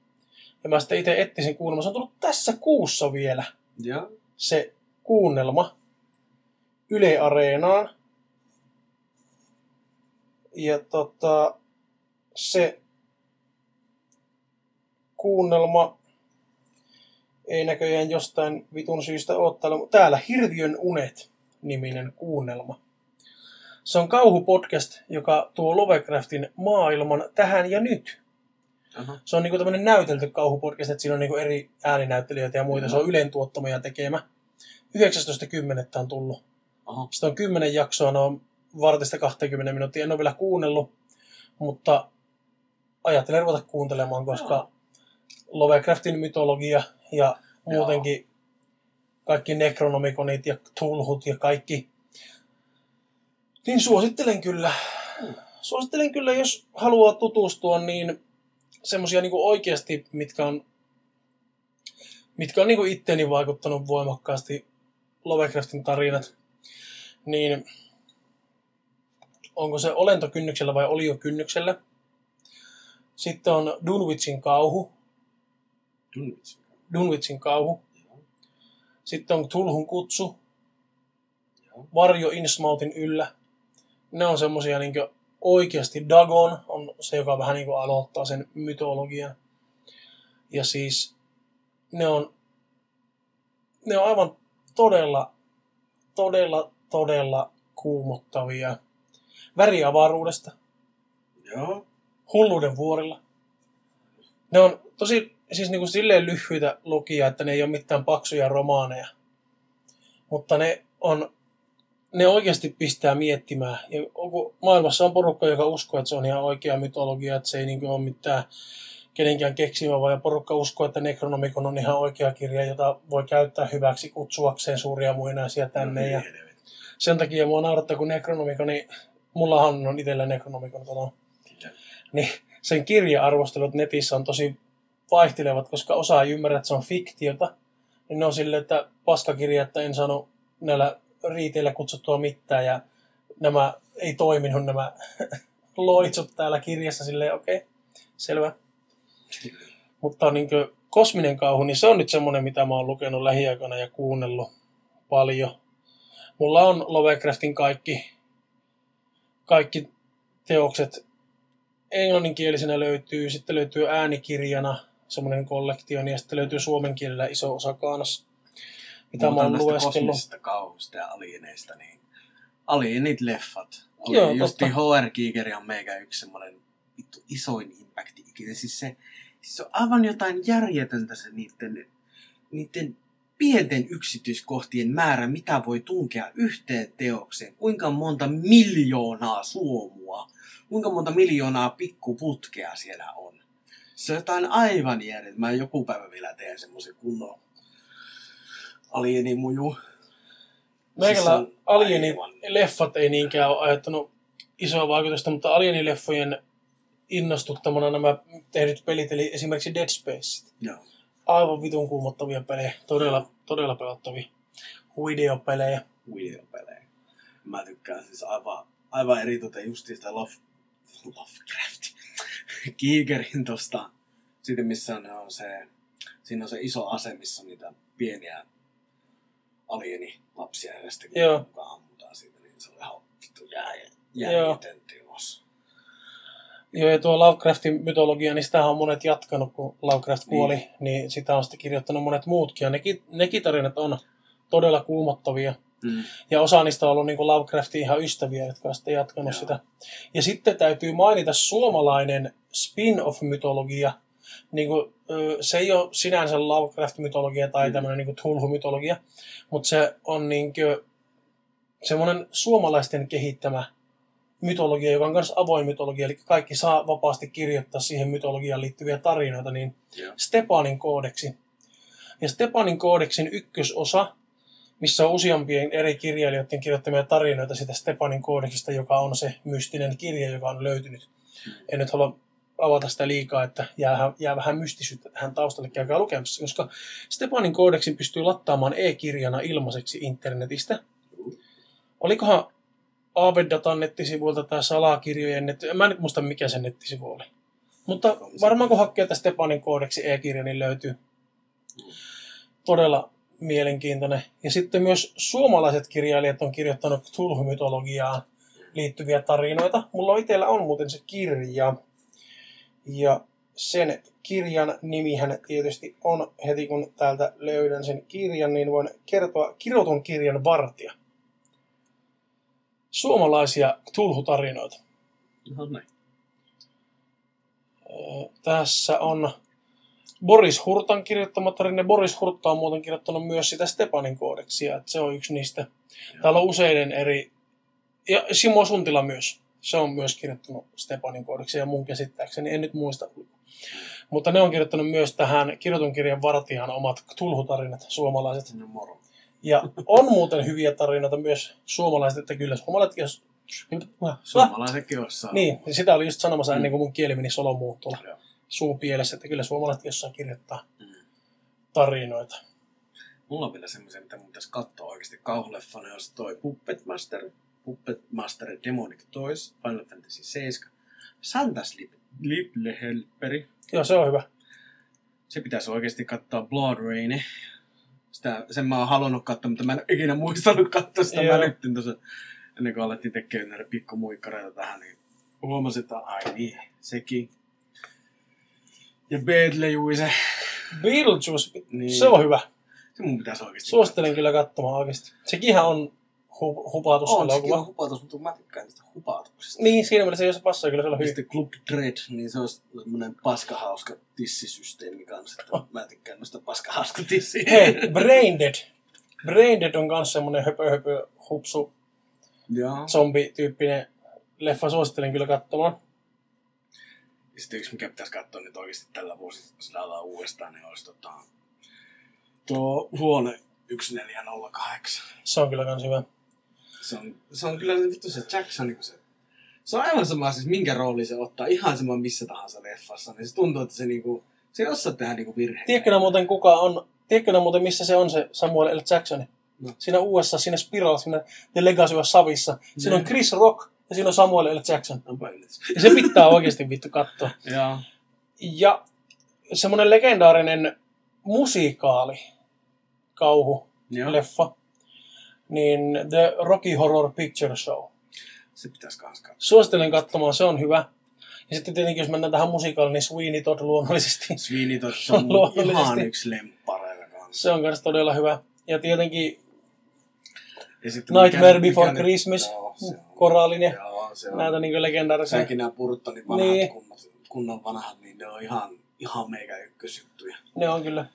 Ja mä sitten itse etsin kuunnelma. Se on tullut tässä kuussa vielä Joo. se kuunnelma Yle Areenaan. Ja tota, se kuunnelma ei näköjään jostain vitun syystä ole täällä. Täällä Hirviön unet niminen kuunnelma. Se on kauhupodcast, joka tuo Lovecraftin maailman tähän ja nyt. Aha. Se on niinku tämmöinen näytelty kauhupodcast, että siinä on niinku eri ääninäyttelijöitä ja muita. Se on. Ylen tuottama ja tekemä. 19.10. on tullut. Aha. Sitä on 10 jaksoa, ne on vartista 20 minuuttia. En ole vielä kuunnellut, mutta ajattelen ruveta kuuntelemaan, koska. Lovecraftin mytologia ja muutenkin kaikki Necronomiconit ja Tulhut ja kaikki. Niin suosittelen kyllä. Mm. Suosittelen kyllä, jos haluaa tutustua, niin semmosia niinku oikeasti, mitkä on, mitkä on niinku itteeni vaikuttanut voimakkaasti Lovecraftin tarinat, niin onko se olentokynnyksellä vai oliokynnyksellä. Sitten on Dunwichin kauhu, Tunnistin. Dunwichin kauhu. Joo. Sitten on Tulhun kutsu, Joo. Varjo Innsmouthin yllä. Ne on semmosia niin oikeasti Dagon on se, joka vähän niin aloittaa sen mytologian. Ja siis ne on, ne on aivan todella, todella, todella kuumottavia. Väriavaruudesta, Joo. hulluuden vuorilla. Ne on tosi siis niin kuin silleen lyhyitä lukia, että ne ei ole mitään paksuja romaaneja. Mutta ne on, ne oikeasti pistää miettimään. Ja maailmassa on porukka, joka uskoo, että se on ihan oikea mytologia, että se ei niin kuin ole mitään kenenkään keksimä, vaan porukka uskoo, että Necronomicon on ihan oikea kirja, jota voi käyttää hyväksi kutsuakseen suuria muinaisia tänne. Ja sen takia mua naurattaa, kun Necronomicon, niin mullahan on itsellä Necronomicon kotona niin sen kirja-arvostelut netissä on tosi vaihtelevat, koska osa ei ymmärrä, että se on fiktiota. Niin ne on silleen, että paskakirja, että en saanut näillä riiteillä kutsuttua mitään ja nämä ei toiminut nämä <laughs> loitsut täällä kirjassa silleen, okei, okay, selvä. Mutta niin kosminen kauhu, niin se on nyt semmoinen, mitä mä oon lukenut lähiaikoina ja kuunnellut paljon. Mulla on Lovecraftin kaikki, kaikki teokset englanninkielisenä löytyy, sitten löytyy äänikirjana semmoinen kollektio, ja sitten löytyy suomen kielellä iso osa kanssa, mitä mä oon lueskellut. kauhuista ja alieneista, niin alienit leffat. Oli Joo, totta. HR Giger on meikä yksi semmoinen vittu isoin impacti ikinä. Siis se, siis se on aivan jotain järjetöntä se niiden, niiden pienten yksityiskohtien määrä, mitä voi tunkea yhteen teokseen. Kuinka monta miljoonaa suomua, kuinka monta miljoonaa pikkuputkea siellä on. Se on jotain aivan järjetöntä. Mä joku päivä vielä teen semmoisen kunnon alienimuju. Meikällä Siis aivan- alienileffat ei niinkään ole aiheuttanut isoa vaikutusta, mutta alienileffojen innostuttamana nämä tehdyt pelit, eli esimerkiksi Dead Space. Joo. Aivan vitun kuumottavia pelejä, todella, todella pelattavia videopelejä. videopelejä. Mä tykkään siis aivan, aivan eritoten justiin sitä Love, Lovecraft. Kiikerin tosta, siitä missä on, on se, siinä on se iso ase, missä on niitä pieniä alienilapsia ja sitten kun Joo. mukaan ammutaan siitä, niin se on ihan vittu jää, Joo. jäätön teos. Joo, ja tuo Lovecraftin mytologia, niin sitä on monet jatkanut, kun Lovecraft Niin. kuoli, niin, niin sitä on sitten kirjoittanut monet muutkin. Ja nekin, nekin tarinat on todella kuumottavia. Mm. Ja osa niistä on ollut niin Lovecraftin ihan ystäviä, jotka on sitten jatkanut Joo. sitä. Ja sitten täytyy mainita suomalainen spin-off-mytologia. Niin kuin, se ei ole sinänsä Lovecraft-mytologia tai Mm. tämmöinen niin Tulhu-mytologia, mutta se on niin kuin, semmoinen suomalaisten kehittämä mytologia, joka on myös avoin mytologia, eli kaikki saa vapaasti kirjoittaa siihen mytologiaan liittyviä tarinoita, niin Joo. Stepanin koodeksi. Ja Stepanin koodeksin ykkösosa, missä on useampien eri kirjailijoiden kirjoittamia tarinoita sitä Stepanin koodeksista, joka on se mystinen kirja, joka on löytynyt. En nyt halua avata sitä liikaa, että jää, jää vähän mystisyyttä tähän taustalle, käykää lukemassa, koska Stepanin koodeksin pystyy lattaamaan e-kirjana ilmaiseksi internetistä. Olikohan Aavedatan nettisivuilta tai salakirjojen netti... Mä en nyt muista mikä se nettisivu oli. Mutta varmaan kun hakee tästä Stepanin koodeksi e-kirja, niin löytyy todella mielenkiintoinen. Ja sitten myös suomalaiset kirjailijat on kirjoittanut Cthulhu-mytologiaan liittyviä tarinoita. Mulla itsellä on muuten se kirja. Ja sen kirjan nimihän tietysti on, heti kun täältä löydän sen kirjan, niin voin kertoa kirjoitun kirjan vartija. Suomalaisia Cthulhu-tarinoita. No. Tässä on Boris Hurtan kirjoittama tarina. Boris Hurtta on muuten kirjoittanut myös sitä Stepanin koodeksia, että se on yksi niistä. Täällä on useiden eri... Ja Simo Suntila myös. Se on myös kirjoittanut Stepanin koodeksia ja mun käsittääkseni, en nyt muista. Mutta ne on kirjoittanut myös tähän kirjoitun kirjan vartijan omat tulhutarinat, suomalaiset. No moro. Ja on muuten hyviä tarinoita myös suomalaiset, että kyllä suomalaiset, jos... Suomalaisetkin osaa. Niin, niin sitä oli just sanomassa ennen kuin mun kieli meni solomuun tuolla Joo. Suupielessä, että kyllä suomalaiset jossain kirjoittaa Mm. tarinoita. Mulla on vielä semmoisen, mitä mun pitäisi katsoa oikeasti kauhuleffana, jos toi Puppet Master, Puppet Master Demonic Toys, Final Fantasy 7, Santa's Lip, Little Helperi. Joo, se on hyvä. Se pitäisi oikeasti katsoa Blood Rain. Sitä, sen mä oon halunnut katsoa, mutta mä en ole ikinä muistanut katsoa sitä. Joo. Mä nyt tuossa, ennen kuin alettiin tekemään näitä pikkumuikkareita tähän, niin huomasin, että ai niin, sekin. Ja Beetlejuise. Beetlejuice, Niin. se on hyvä. Se mun pitäisi oikeasti Suosittelen kyllä katsomaan oikeasti. Sekinhän on hu- hupatus On, sekin on hupatus, mutta mä tykkään tästä hupatuksesta. Niin, siinä mielessä jos se passaa kyllä, se on hyvin. Sitten Club Dread, niin se on semmoinen paskahauska tissisysteemi kanssa. Että mä tykkään noista paskahauska tissiä. Hei, Braindead. Braindead on myös semmonen höpö höpö hupsu Joo. zombi-tyyppinen leffa. Suosittelen kyllä katsomaan. Ja sitten yksi, mikä pitäisi katsoa nyt oikeasti tällä vuosisadalla uudestaan, niin olisi tota, tuo huone 1408. Se on kyllä kans hyvä. Se on, se on kyllä vittu se Jackson, niin se, se on aivan sama, siis minkä rooli se ottaa, ihan sama missä tahansa leffassa, niin se tuntuu, että se niinku, se ei osaa tehdä niinku virheitä. Tiedätkö muuten kuka on, tiedätkö muuten missä se on se Samuel L. Jackson? No. Siinä USA, siinä Spiral, siinä The Legacy of Savissa. Siinä on Niin. Chris Rock ja siinä on Samuel L. Jackson. Yllätys. Ja se pitää oikeasti vittu katsoa. Joo. Ja semmonen legendaarinen musikaali, kauhu, Joo. leffa, niin The Rocky Horror Picture Show. Se pitäisi kans katsoa. Suosittelen katsomaan, se on hyvä. Ja sitten tietenkin, jos mennään tähän musikaaliin, niin Sweeney Todd luonnollisesti. Sweeney Todd on Luonnollisesti. ihan yksi lemppareita kanssa. Se on myös todella hyvä. Ja tietenkin Ja sitten Nightmare mikä- Before mikä- Christmas, Joo, se on. näitä niin legendaarisia. Säkin nämä Burtonin vanhat Niin. kunnat, kunnon vanhat, niin ne on ihan, ihan meikä ykkösjuttuja. Ne on kyllä.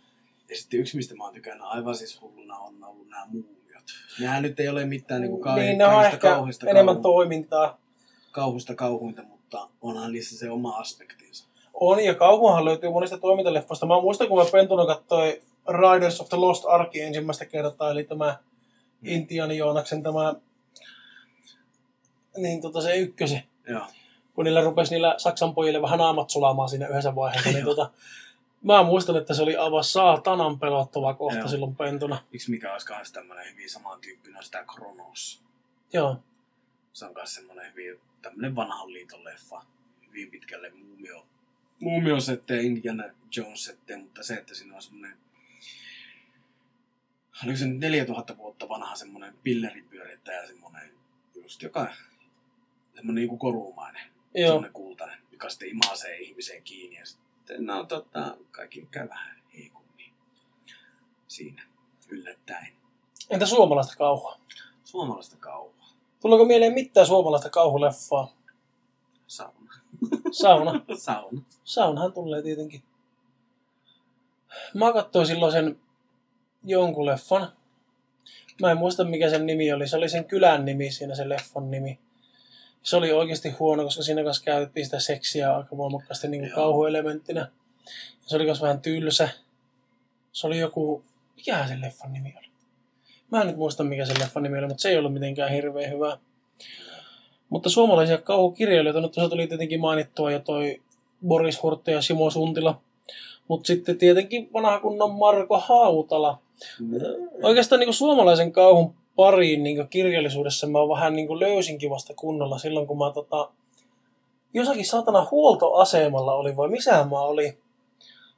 Ja sitten yksi, mistä mä oon tykännyt aivan siis hulluna, on ollut nämä muumiot. Nehän nyt ei ole mitään niin kuin kauhe- niin, ne on ehkä enemmän kauhu- toimintaa. kauhuista kauhuinta, mutta onhan niissä se oma aspektinsa. On, ja kauhuahan löytyy monista toimintaleffoista. Mä muistan, kun mä pentuna katsoin Riders of the Lost Ark ensimmäistä kertaa, eli tämä Intiani Joonaksen tämä, niin tota se ykkösi, Joo. kun niillä rupesi niillä Saksan pojille vähän naamat sulamaan siinä yhdessä vaiheessa, niin tota, mä muistan, että se oli aivan saatanan pelottava kohta Joo. silloin pentuna. Yksi mikä olisi myös tämmöinen hyvin samantyyppinen on sitä Kronos. Joo, Se on myös semmoinen hyvin tämmöinen vanhan liiton leffa. Hyvin pitkälle muumio. Muumio setteen, Indiana Jones setteen, mutta se, että siinä on semmoinen oliko se nyt 4000 vuotta vanha semmoinen pilleripyörittäjä, semmoinen just joka semmoinen niinku korumainen, joo. semmoinen kultainen, joka sitten imasee ihmiseen kiinni ja sitten no tota, kaikki käy vähän heikommin siinä yllättäen. Entä suomalaista kauhua? Suomalaista kauhua. Tuleeko mieleen mitään suomalaista kauhuleffaa? Sauna. Sauna. <laughs> Sauna. Saunahan tulee tietenkin. Mä katsoin silloin sen jonkun leffan. Mä en muista mikä sen nimi oli. Se oli sen kylän nimi siinä, se leffan nimi. Se oli oikeasti huono, koska siinä kanssa käytettiin sitä seksiä aika voimakkaasti niin kauhuelementtinä. Se oli myös vähän tylsä. Se oli joku... Mikähän sen leffan nimi oli? Mä en nyt muista mikä sen leffan nimi oli, mutta se ei ollut mitenkään hirveän hyvä. Mutta suomalaisia kauhukirjailijoita, nyt tuossa tuli tietenkin mainittua jo toi Boris Hurtte ja Simo Suntila. Mutta sitten tietenkin vanha kunnon Marko Hautala. Oikeastaan niin suomalaisen kauhun pariin niin kirjallisuudessa mä vähän niin löysinkin vasta kunnolla silloin, kun mä tota, jossakin satana huoltoasemalla oli, vai missä mä oli.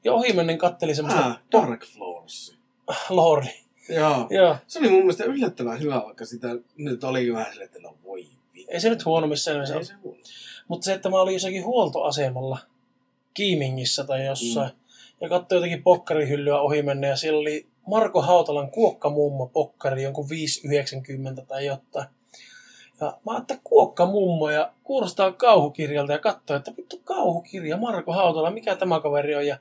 Ja ohimennen katteli semmoista... Ah, Dark Floors. <laughs> Lordi. Joo. Joo. Se oli mun mielestä yllättävän hyvä, vaikka sitä nyt oli vähän silleen, että no voi vittu. Ei se nyt huono missään nimessä Ei se huono. Mutta se, että mä olin jossakin huoltoasemalla Kiimingissä tai jossain, mm. ja katsoin jotakin pokkarihyllyä ohi mennä, ja siellä oli Marko Hautalan kuokkamummo pokkari, jonkun 5,90 tai jotain. Ja mä ajattelin kuokkamummo ja kuulostaa kauhukirjalta ja katsoin, että vittu kauhukirja, Marko Hautala, mikä tämä kaveri on. Ja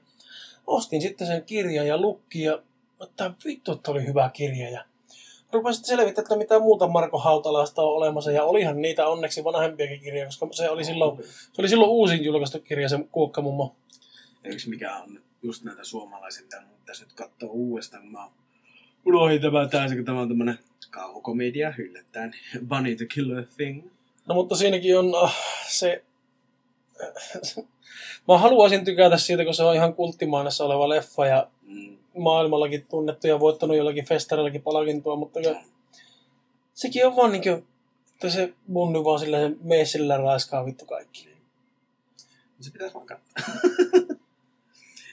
ostin sitten sen kirjan ja lukki ja että vittu, että oli hyvä kirja. Ja rupesin sitten selvittämään, että mitä muuta Marko Hautalasta on olemassa. Ja olihan niitä onneksi vanhempiakin kirjoja, koska se oli silloin, se oli silloin uusin julkaistu kirja, se kuokkamummo. Yksi mikä on just näitä suomalaisia, pitäisi nyt katsoa uudestaan, kun mä unohdin tämän täysin, kun tämä on tämmönen kauhukomedia yllättäen. Bunny the Killer Thing. No mutta siinäkin on äh, se... <laughs> Mä haluaisin tykätä siitä, kun se on ihan kulttimainessa oleva leffa ja Mm. maailmallakin tunnettu ja voittanut jollakin festareillakin palkintoa, mutta kyllä sekin on vaan niinkö, että se munny vaan sillä se mee sillä raiskaa vittu kaikki. Se pitäisi vaan katsoa. <laughs>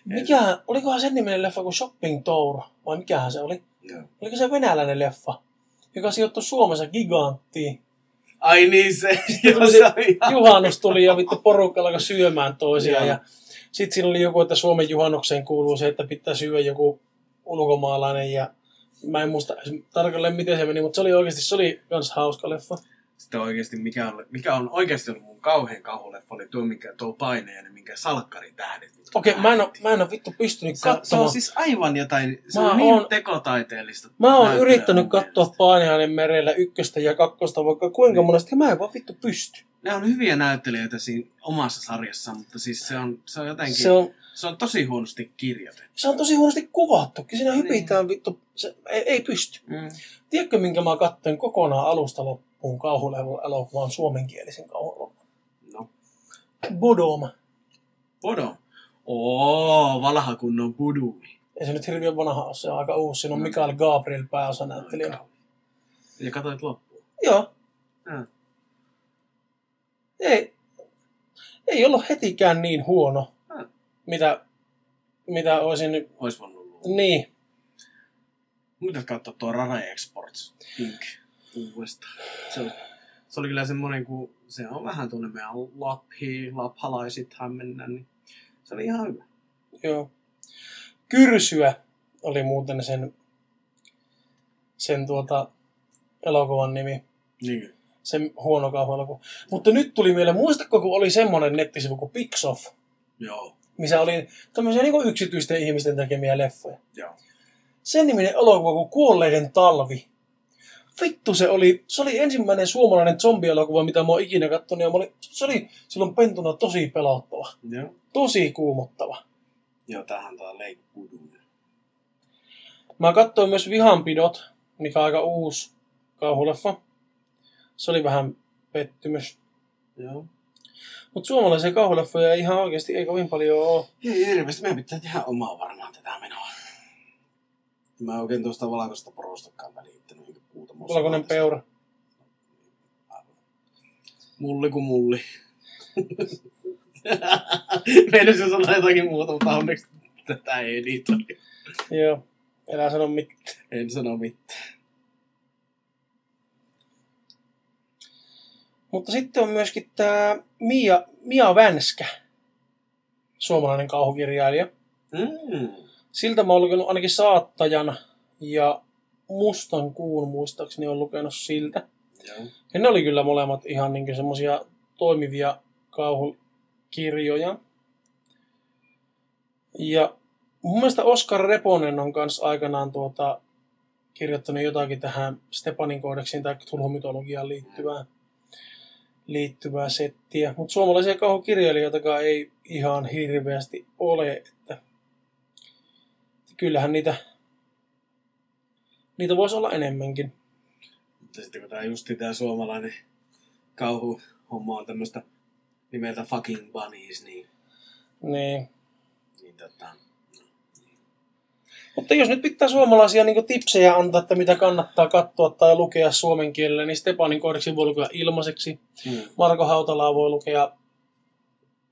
Mikä, olikohan sen niminen leffa kuin Shopping Tour, vai mikähän se oli? Joo. Oliko se venäläinen leffa, joka sijoittui Suomessa giganttiin? Ai niin se. Joo, se juhannus tuli ja vittu porukka alkoi syömään toisiaan. Joo. Ja sitten siinä oli joku, että Suomen juhannukseen kuuluu se, että pitää syödä joku ulkomaalainen ja mä en muista tarkalleen miten se meni, mutta se oli oikeasti, se oli kans hauska leffa. Sitten oikeasti, mikä on, mikä on oikeasti ollut mun kauhean kauhuleffa, oli tuo, minkä tuo paineinen, minkä salkkari tähdet. Okei, mä, en oo, mä en oo vittu pystynyt Se, on- se katsomaan. on siis aivan jotain, se Mä on niin oon- tekotaiteellista. Mä oon yrittänyt katsoa. Painajainen merellä ykköstä ja kakkosta vaikka kuinka Niin. monesti, mä en vaan vittu pysty. Ne on hyviä näyttelijöitä siinä omassa sarjassa, mutta siis se on, se on jotenkin, Se on, se on tosi huonosti kirjoitettu. se on tosi huonosti kuvattukin, siinä Niin. hypitään vittu, se ei, ei pysty. Mm. Tiedätkö, minkä mä katsoin kokonaan alusta loppuun kauhuelokuvan suomenkielisen kauhuelokuvan? No. Bodom. Podo. Oo, vanha kunnon pudui. Ei se nyt hirveän vanha ole, se on aika uusi. Siinä on No. Mikael Gabriel pääosanäyttelijänä. Ja katsoit loppuun. Joo. Ja. Ei, ei ollut hetikään niin huono, Ah. mitä, mitä olisin... Ois voinut luulla. Niin, Mitä katsoa tuo Rare Exports Pink uudestaan. Se oli, se oli kyllä semmoinen, kun se on vähän tuonne meidän Lappi, laphalaisithan mennä, niin se oli ihan hyvä. joo. Kyrsyä oli muuten sen, sen tuota, elokuvan nimi. Niin. Se huono kauhuelokuva. Mutta nyt tuli mieleen, muistatko, kun oli semmoinen nettisivu kuin Pixoff, Joo. missä oli tämmöisiä niin yksityisten ihmisten tekemiä leffoja. Joo. sen niminen elokuva kuin Kuolleiden talvi. Vittu se oli, se oli ensimmäinen suomalainen zombielokuva, mitä mä oon ikinä katsonut. Ja mä olin, se oli silloin pentuna tosi pelottava. Joo. Tosi kuumottava. Joo, tähän tää Pudu. Mä katsoin myös Vihanpidot, mikä on aika uusi kauhuleffa. Se oli vähän pettymys. Joo. Mutta suomalaisia kauhuleffoja ei ihan oikeasti ei kovin paljon ole. Ei hirveästi, meidän pitää tehdä omaa varmaan tätä menoa. Mä en oikein tuosta valkoista porostakaan välittänyt. Valkoinen peura. Mulli kuin mulli. <laughs> Meidän se sanoa jotakin muuta, mutta onneksi tätä ei editoi. Joo, enää sano mitään. En sano mitään. Mutta sitten on myöskin tämä Mia, Mia Vänskä, suomalainen kauhukirjailija. Mm. Siltä mä oon lukenut ainakin Saattajan ja Mustan kuun muistaakseni on lukenut siltä. Joo. Ja ne oli kyllä molemmat ihan niin semmosia toimivia kauhukirjoja. Ja mun mielestä Oskar Reponen on kanssa aikanaan tuota, kirjoittanut jotakin tähän Stepanin koodeksiin tai tulhumytologiaan liittyvää, liittyvää settiä. Mutta suomalaisia kauhukirjailijoitakaan ei ihan hirveästi ole. Että kyllähän niitä, niitä voisi olla enemmänkin. Mutta sitten kun tää justi tää suomalainen kauhuhomma on tämmöstä nimeltä Fucking Bunnies, niin, Niin. niin tota. Mutta jos nyt pitää suomalaisia niin tipsejä antaa, että mitä kannattaa katsoa tai lukea suomen kielellä, niin Stepanin koodiksi voi lukea ilmaiseksi. Mm. Marko Hautalaa voi lukea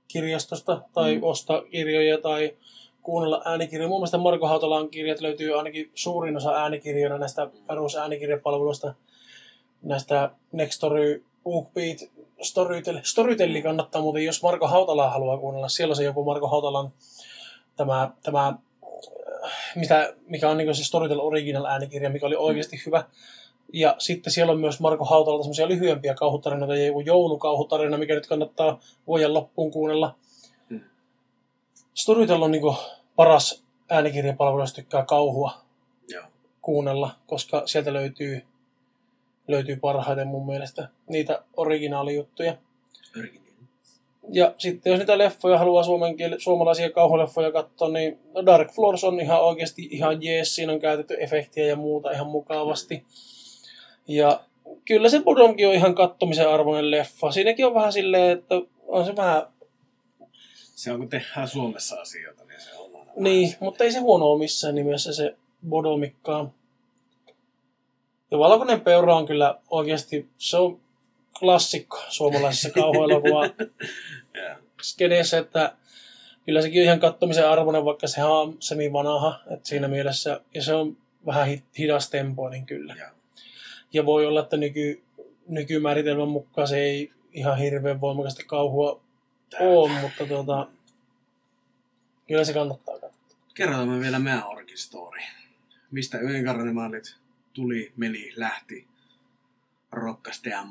kirjastosta tai Mm. ostaa kirjoja tai kuunnella äänikirjoja. Mun mielestä Marko Hautalan kirjat löytyy ainakin suurin osa äänikirjoina näistä perusäänikirjapalveluista. Näistä Nextory, BookBeat, Storytel. Storytelli kannattaa muuten, jos Marko Hautalaa haluaa kuunnella. Siellä on se joku Marko Hautalan tämä, tämä mitä, mikä on niin se Storytel Original äänikirja, mikä oli oikeasti hyvä. Ja sitten siellä on myös Marko Hautalalta semmoisia lyhyempiä kauhutarinoita ja joku joulukauhutarina, mikä nyt kannattaa vuoden loppuun kuunnella. Mm. Storytel on niin paras äänikirjapalvelu, jos tykkää kauhua Joo. kuunnella, koska sieltä löytyy, löytyy parhaiten mun mielestä niitä originaalijuttuja. Örkinen. Ja sitten jos niitä leffoja haluaa suomen kiel- suomalaisia kauhuleffoja katsoa, niin Dark Floors on ihan oikeasti ihan jees. Siinä on käytetty efektiä ja muuta ihan mukavasti. Ja kyllä se Bodomkin on ihan kattomisen arvoinen leffa. Siinäkin on vähän silleen, että on se vähän, Se on, kun tehdään Suomessa asioita, niin se on niin, se- mutta ei se huono ole missään nimessä se Bodomikkaan. Ja Valkoinen peura on kyllä oikeasti, se on klassikko suomalaisessa <laughs> kauhuelokuva Joo. skeneessä, että kyllä sekin on ihan kattomisen arvoinen, vaikka se on semi vanha, että siinä mielessä, ja se on vähän hi- hidastempoinen kyllä. Joo. Ja voi olla, että nyky, nykymääritelmän mukaan se ei ihan hirveän voimakasta kauhua ole, mutta tuota, kyllä se kannattaa katsoa. Kerrotaan me vielä meidän Orkin story. Mistä yönkarnevaalit tuli, meni, lähti, rokkasi teidän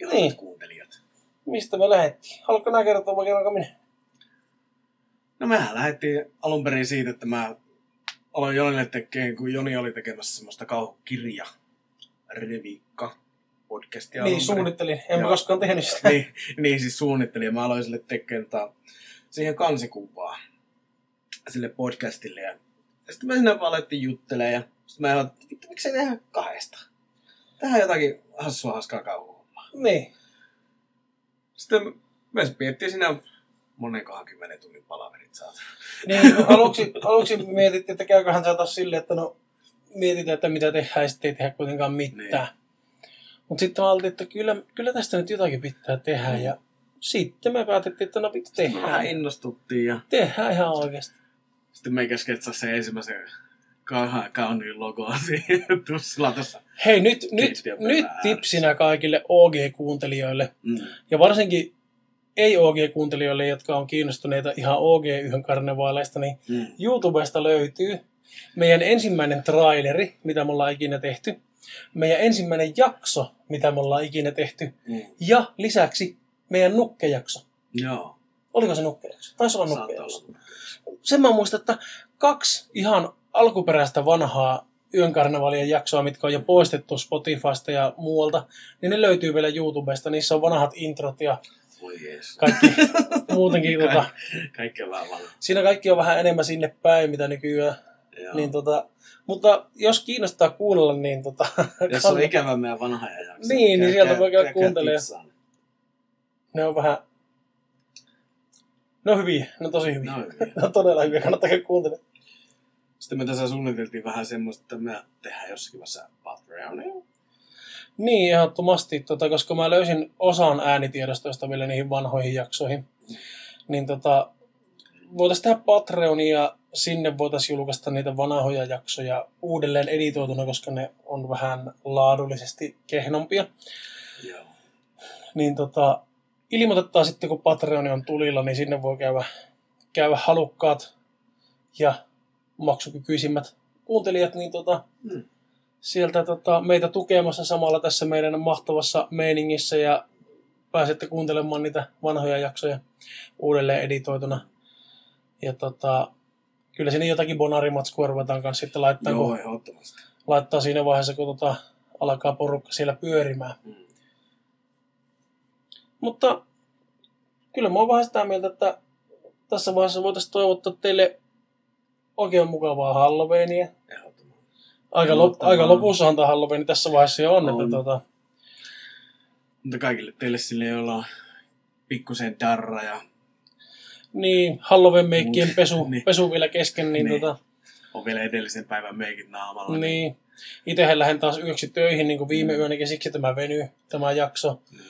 Ja Niin. kuuntelijat. Mistä me lähdettiin? Haluatko nää kertoa vai kerronko minä? No mehän lähdettiin alun perin siitä, että mä aloin Jonille tekemään, kun Joni oli tekemässä semmoista kauhukirja revikka podcastia. Niin, suunnittelin. En mä Joo. koskaan tehnyt sitä. niin, niin, siis suunnittelin ja mä aloin sille tekemään tota, siihen kansikuvaa sille podcastille. Ja, ja sitten me sinne vaan alettiin juttelemaan ja sitten mä ajattelin, että vittu, miksei tehdä kahdesta? Tehdään jotakin hassua hauskaa kauhuhommaa. Niin. Sitten me miettii siinä monenkohan kymmenen tunnin palaverit saat. Niin, no aluksi, aluksi mietittiin, että käyköhän taas silleen, että no mietitään, että mitä tehdään, ja sitten ei tehdä kuitenkaan mitään. Mutta sitten oltiin, että kyllä, kyllä tästä nyt jotakin pitää tehdä, Mm. ja sitten me päätettiin, että no vittu Vähän tehdään. innostuttiin ja Tehdään ihan oikeasti. sitten meikä sketsasi se ensimmäisen kauniin logoa <laughs> siihen tussilla tuossa. Hei, nyt, nyt, nyt tipsinä kaikille OG-kuuntelijoille, Mm. ja varsinkin ei-OG-kuuntelijoille, jotka on kiinnostuneita ihan OG-yhden karnevaaleista, niin Mm. YouTubesta löytyy meidän ensimmäinen traileri, mitä me ollaan ikinä tehty, meidän ensimmäinen jakso, mitä me ollaan ikinä tehty, Mm. ja lisäksi meidän nukkejakso. Joo. Oliko se nukkejakso? Taisi olla nukkejakso. Sen mä muistan, että kaksi ihan alkuperäistä vanhaa Yön karnevalien jaksoa, mitkä on jo poistettu Spotifysta ja muualta, niin ne löytyy vielä YouTubesta. Niissä on vanhat introt ja Voi jees. kaikki <laughs> muutenkin. tota, Kaikki on vähän vanha. siinä kaikki on vähän enemmän sinne päin, mitä nykyään. Joo. Niin, tota, mutta jos kiinnostaa kuunnella, niin tota, <laughs> Jos on ikävä meidän vanha jakso. Niin, niin sieltä voi käydä kuuntelemaan. ne on vähän... Ne on hyviä, ne on tosi hyviä. No, <laughs> Ne on todella hyviä, kannattaa kuuntelemaan. Sitten me tässä suunniteltiin vähän semmoista, että me tehdään jossakin vaiheessa Patreonia. Niin, ehdottomasti, tota, koska mä löysin osan äänitiedostoista vielä niihin vanhoihin jaksoihin. Niin tota, voitaisiin tehdä Patreonia ja sinne voitaisiin julkaista niitä vanhoja jaksoja uudelleen editoituna, koska ne on vähän laadullisesti kehnompia. Joo. Niin tota, ilmoitetaan sitten, kun Patreoni on tulilla, niin sinne voi käydä, käydä halukkaat ja maksukykyisimmät kuuntelijat, niin tota, Mm. sieltä tota, meitä tukemassa samalla tässä meidän mahtavassa meiningissä ja pääsette kuuntelemaan niitä vanhoja jaksoja uudelleen editoituna. Ja tota, kyllä sinne jotakin bonarimatskua ruvetaan kanssa sitten laittaa, Joo, kun, laittaa siinä vaiheessa, kun tota, alkaa porukka siellä pyörimään. Mm. Mutta kyllä mä oon vähän sitä mieltä, että tässä vaiheessa voitaisiin toivottaa teille oikein mukavaa Halloweenia. Aika, lop, aika lopussahan tämä Halloween tässä vaiheessa jo on. On. Että tota, Mutta kaikille teille sille, joilla on pikkusen darra ja niin, Halloween-meikkien pesu, <laughs> niin. pesu vielä kesken, niin, Niin. Tota, On vielä edellisen päivän meikit naamalla. Niin. Itsehän lähden taas yöksi töihin, niin kuin viime Mm. yönäkin, siksi tämä venyy, tämä jakso. Niin.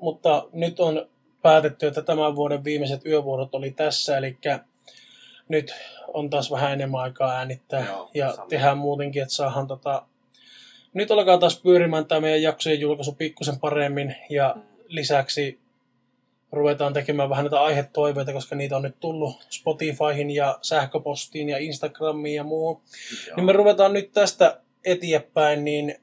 Mutta nyt on päätetty, että tämän vuoden viimeiset yövuorot oli tässä, eli nyt on taas vähän enemmän aikaa äänittää Joo, ja sama. tehdään muutenkin, että saadaan tota... Nyt alkaa taas pyörimään tämä meidän jaksojen julkaisu pikkusen paremmin ja Mm. lisäksi ruvetaan tekemään vähän näitä aihetoiveita, koska niitä on nyt tullut Spotifyhin ja sähköpostiin ja Instagramiin ja muuhun. Joo. Niin me ruvetaan nyt tästä eteenpäin, niin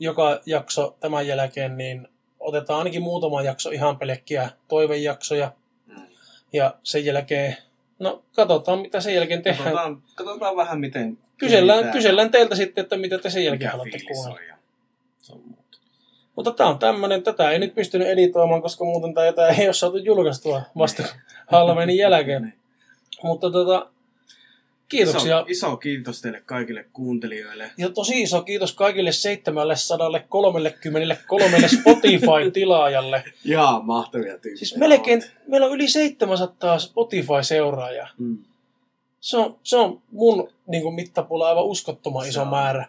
joka jakso tämän jälkeen, niin otetaan ainakin muutama jakso ihan pelkkiä toivejaksoja. Mm. Ja sen jälkeen, no katsotaan mitä sen jälkeen tehdään. Katsotaan, katsotaan vähän miten... Kysellään, kysellään teiltä sitten, että mitä te sen jälkeen haluatte muuta. Mutta tämä on tämmöinen, tätä ei nyt pystynyt editoimaan, koska muuten tämä ei ole saatu julkaistua vasta Halloweenin jälkeen. Niin. Mutta tota, kiitoksia. Iso, iso kiitos teille kaikille kuuntelijoille. Ja tosi iso kiitos kaikille 733 <laughs> Spotify-tilaajalle. Jaa, mahtavia tyyppejä. Siis melkein, meillä on yli 700 Spotify-seuraajaa. Mm. Se on, se on mun niin kuin mittapuulla aivan uskottoman Se iso on. määrä.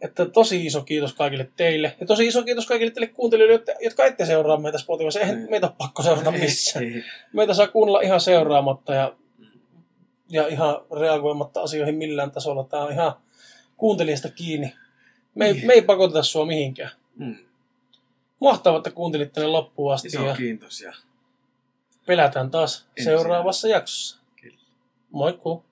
Että tosi iso kiitos kaikille teille. Ja tosi iso kiitos kaikille teille kuuntelijoille, jotka- ette seuraa meitä Spotifyssa. Eihän Niin. meitä ole pakko seurata missään. Ei. Meitä saa kuunnella ihan seuraamatta ja. Ja ihan reagoimatta asioihin millään tasolla. Tämä on ihan kuuntelijasta kiinni. Me ei, Niin. me ei pakoteta sua mihinkään. Mm. Mahtavaa, että kuuntelit tänne loppuun asti Iso ja kiitos ja pelätään taas Ensi seuraavassa jaksossa. Kyllä. Moikku! moikkuu.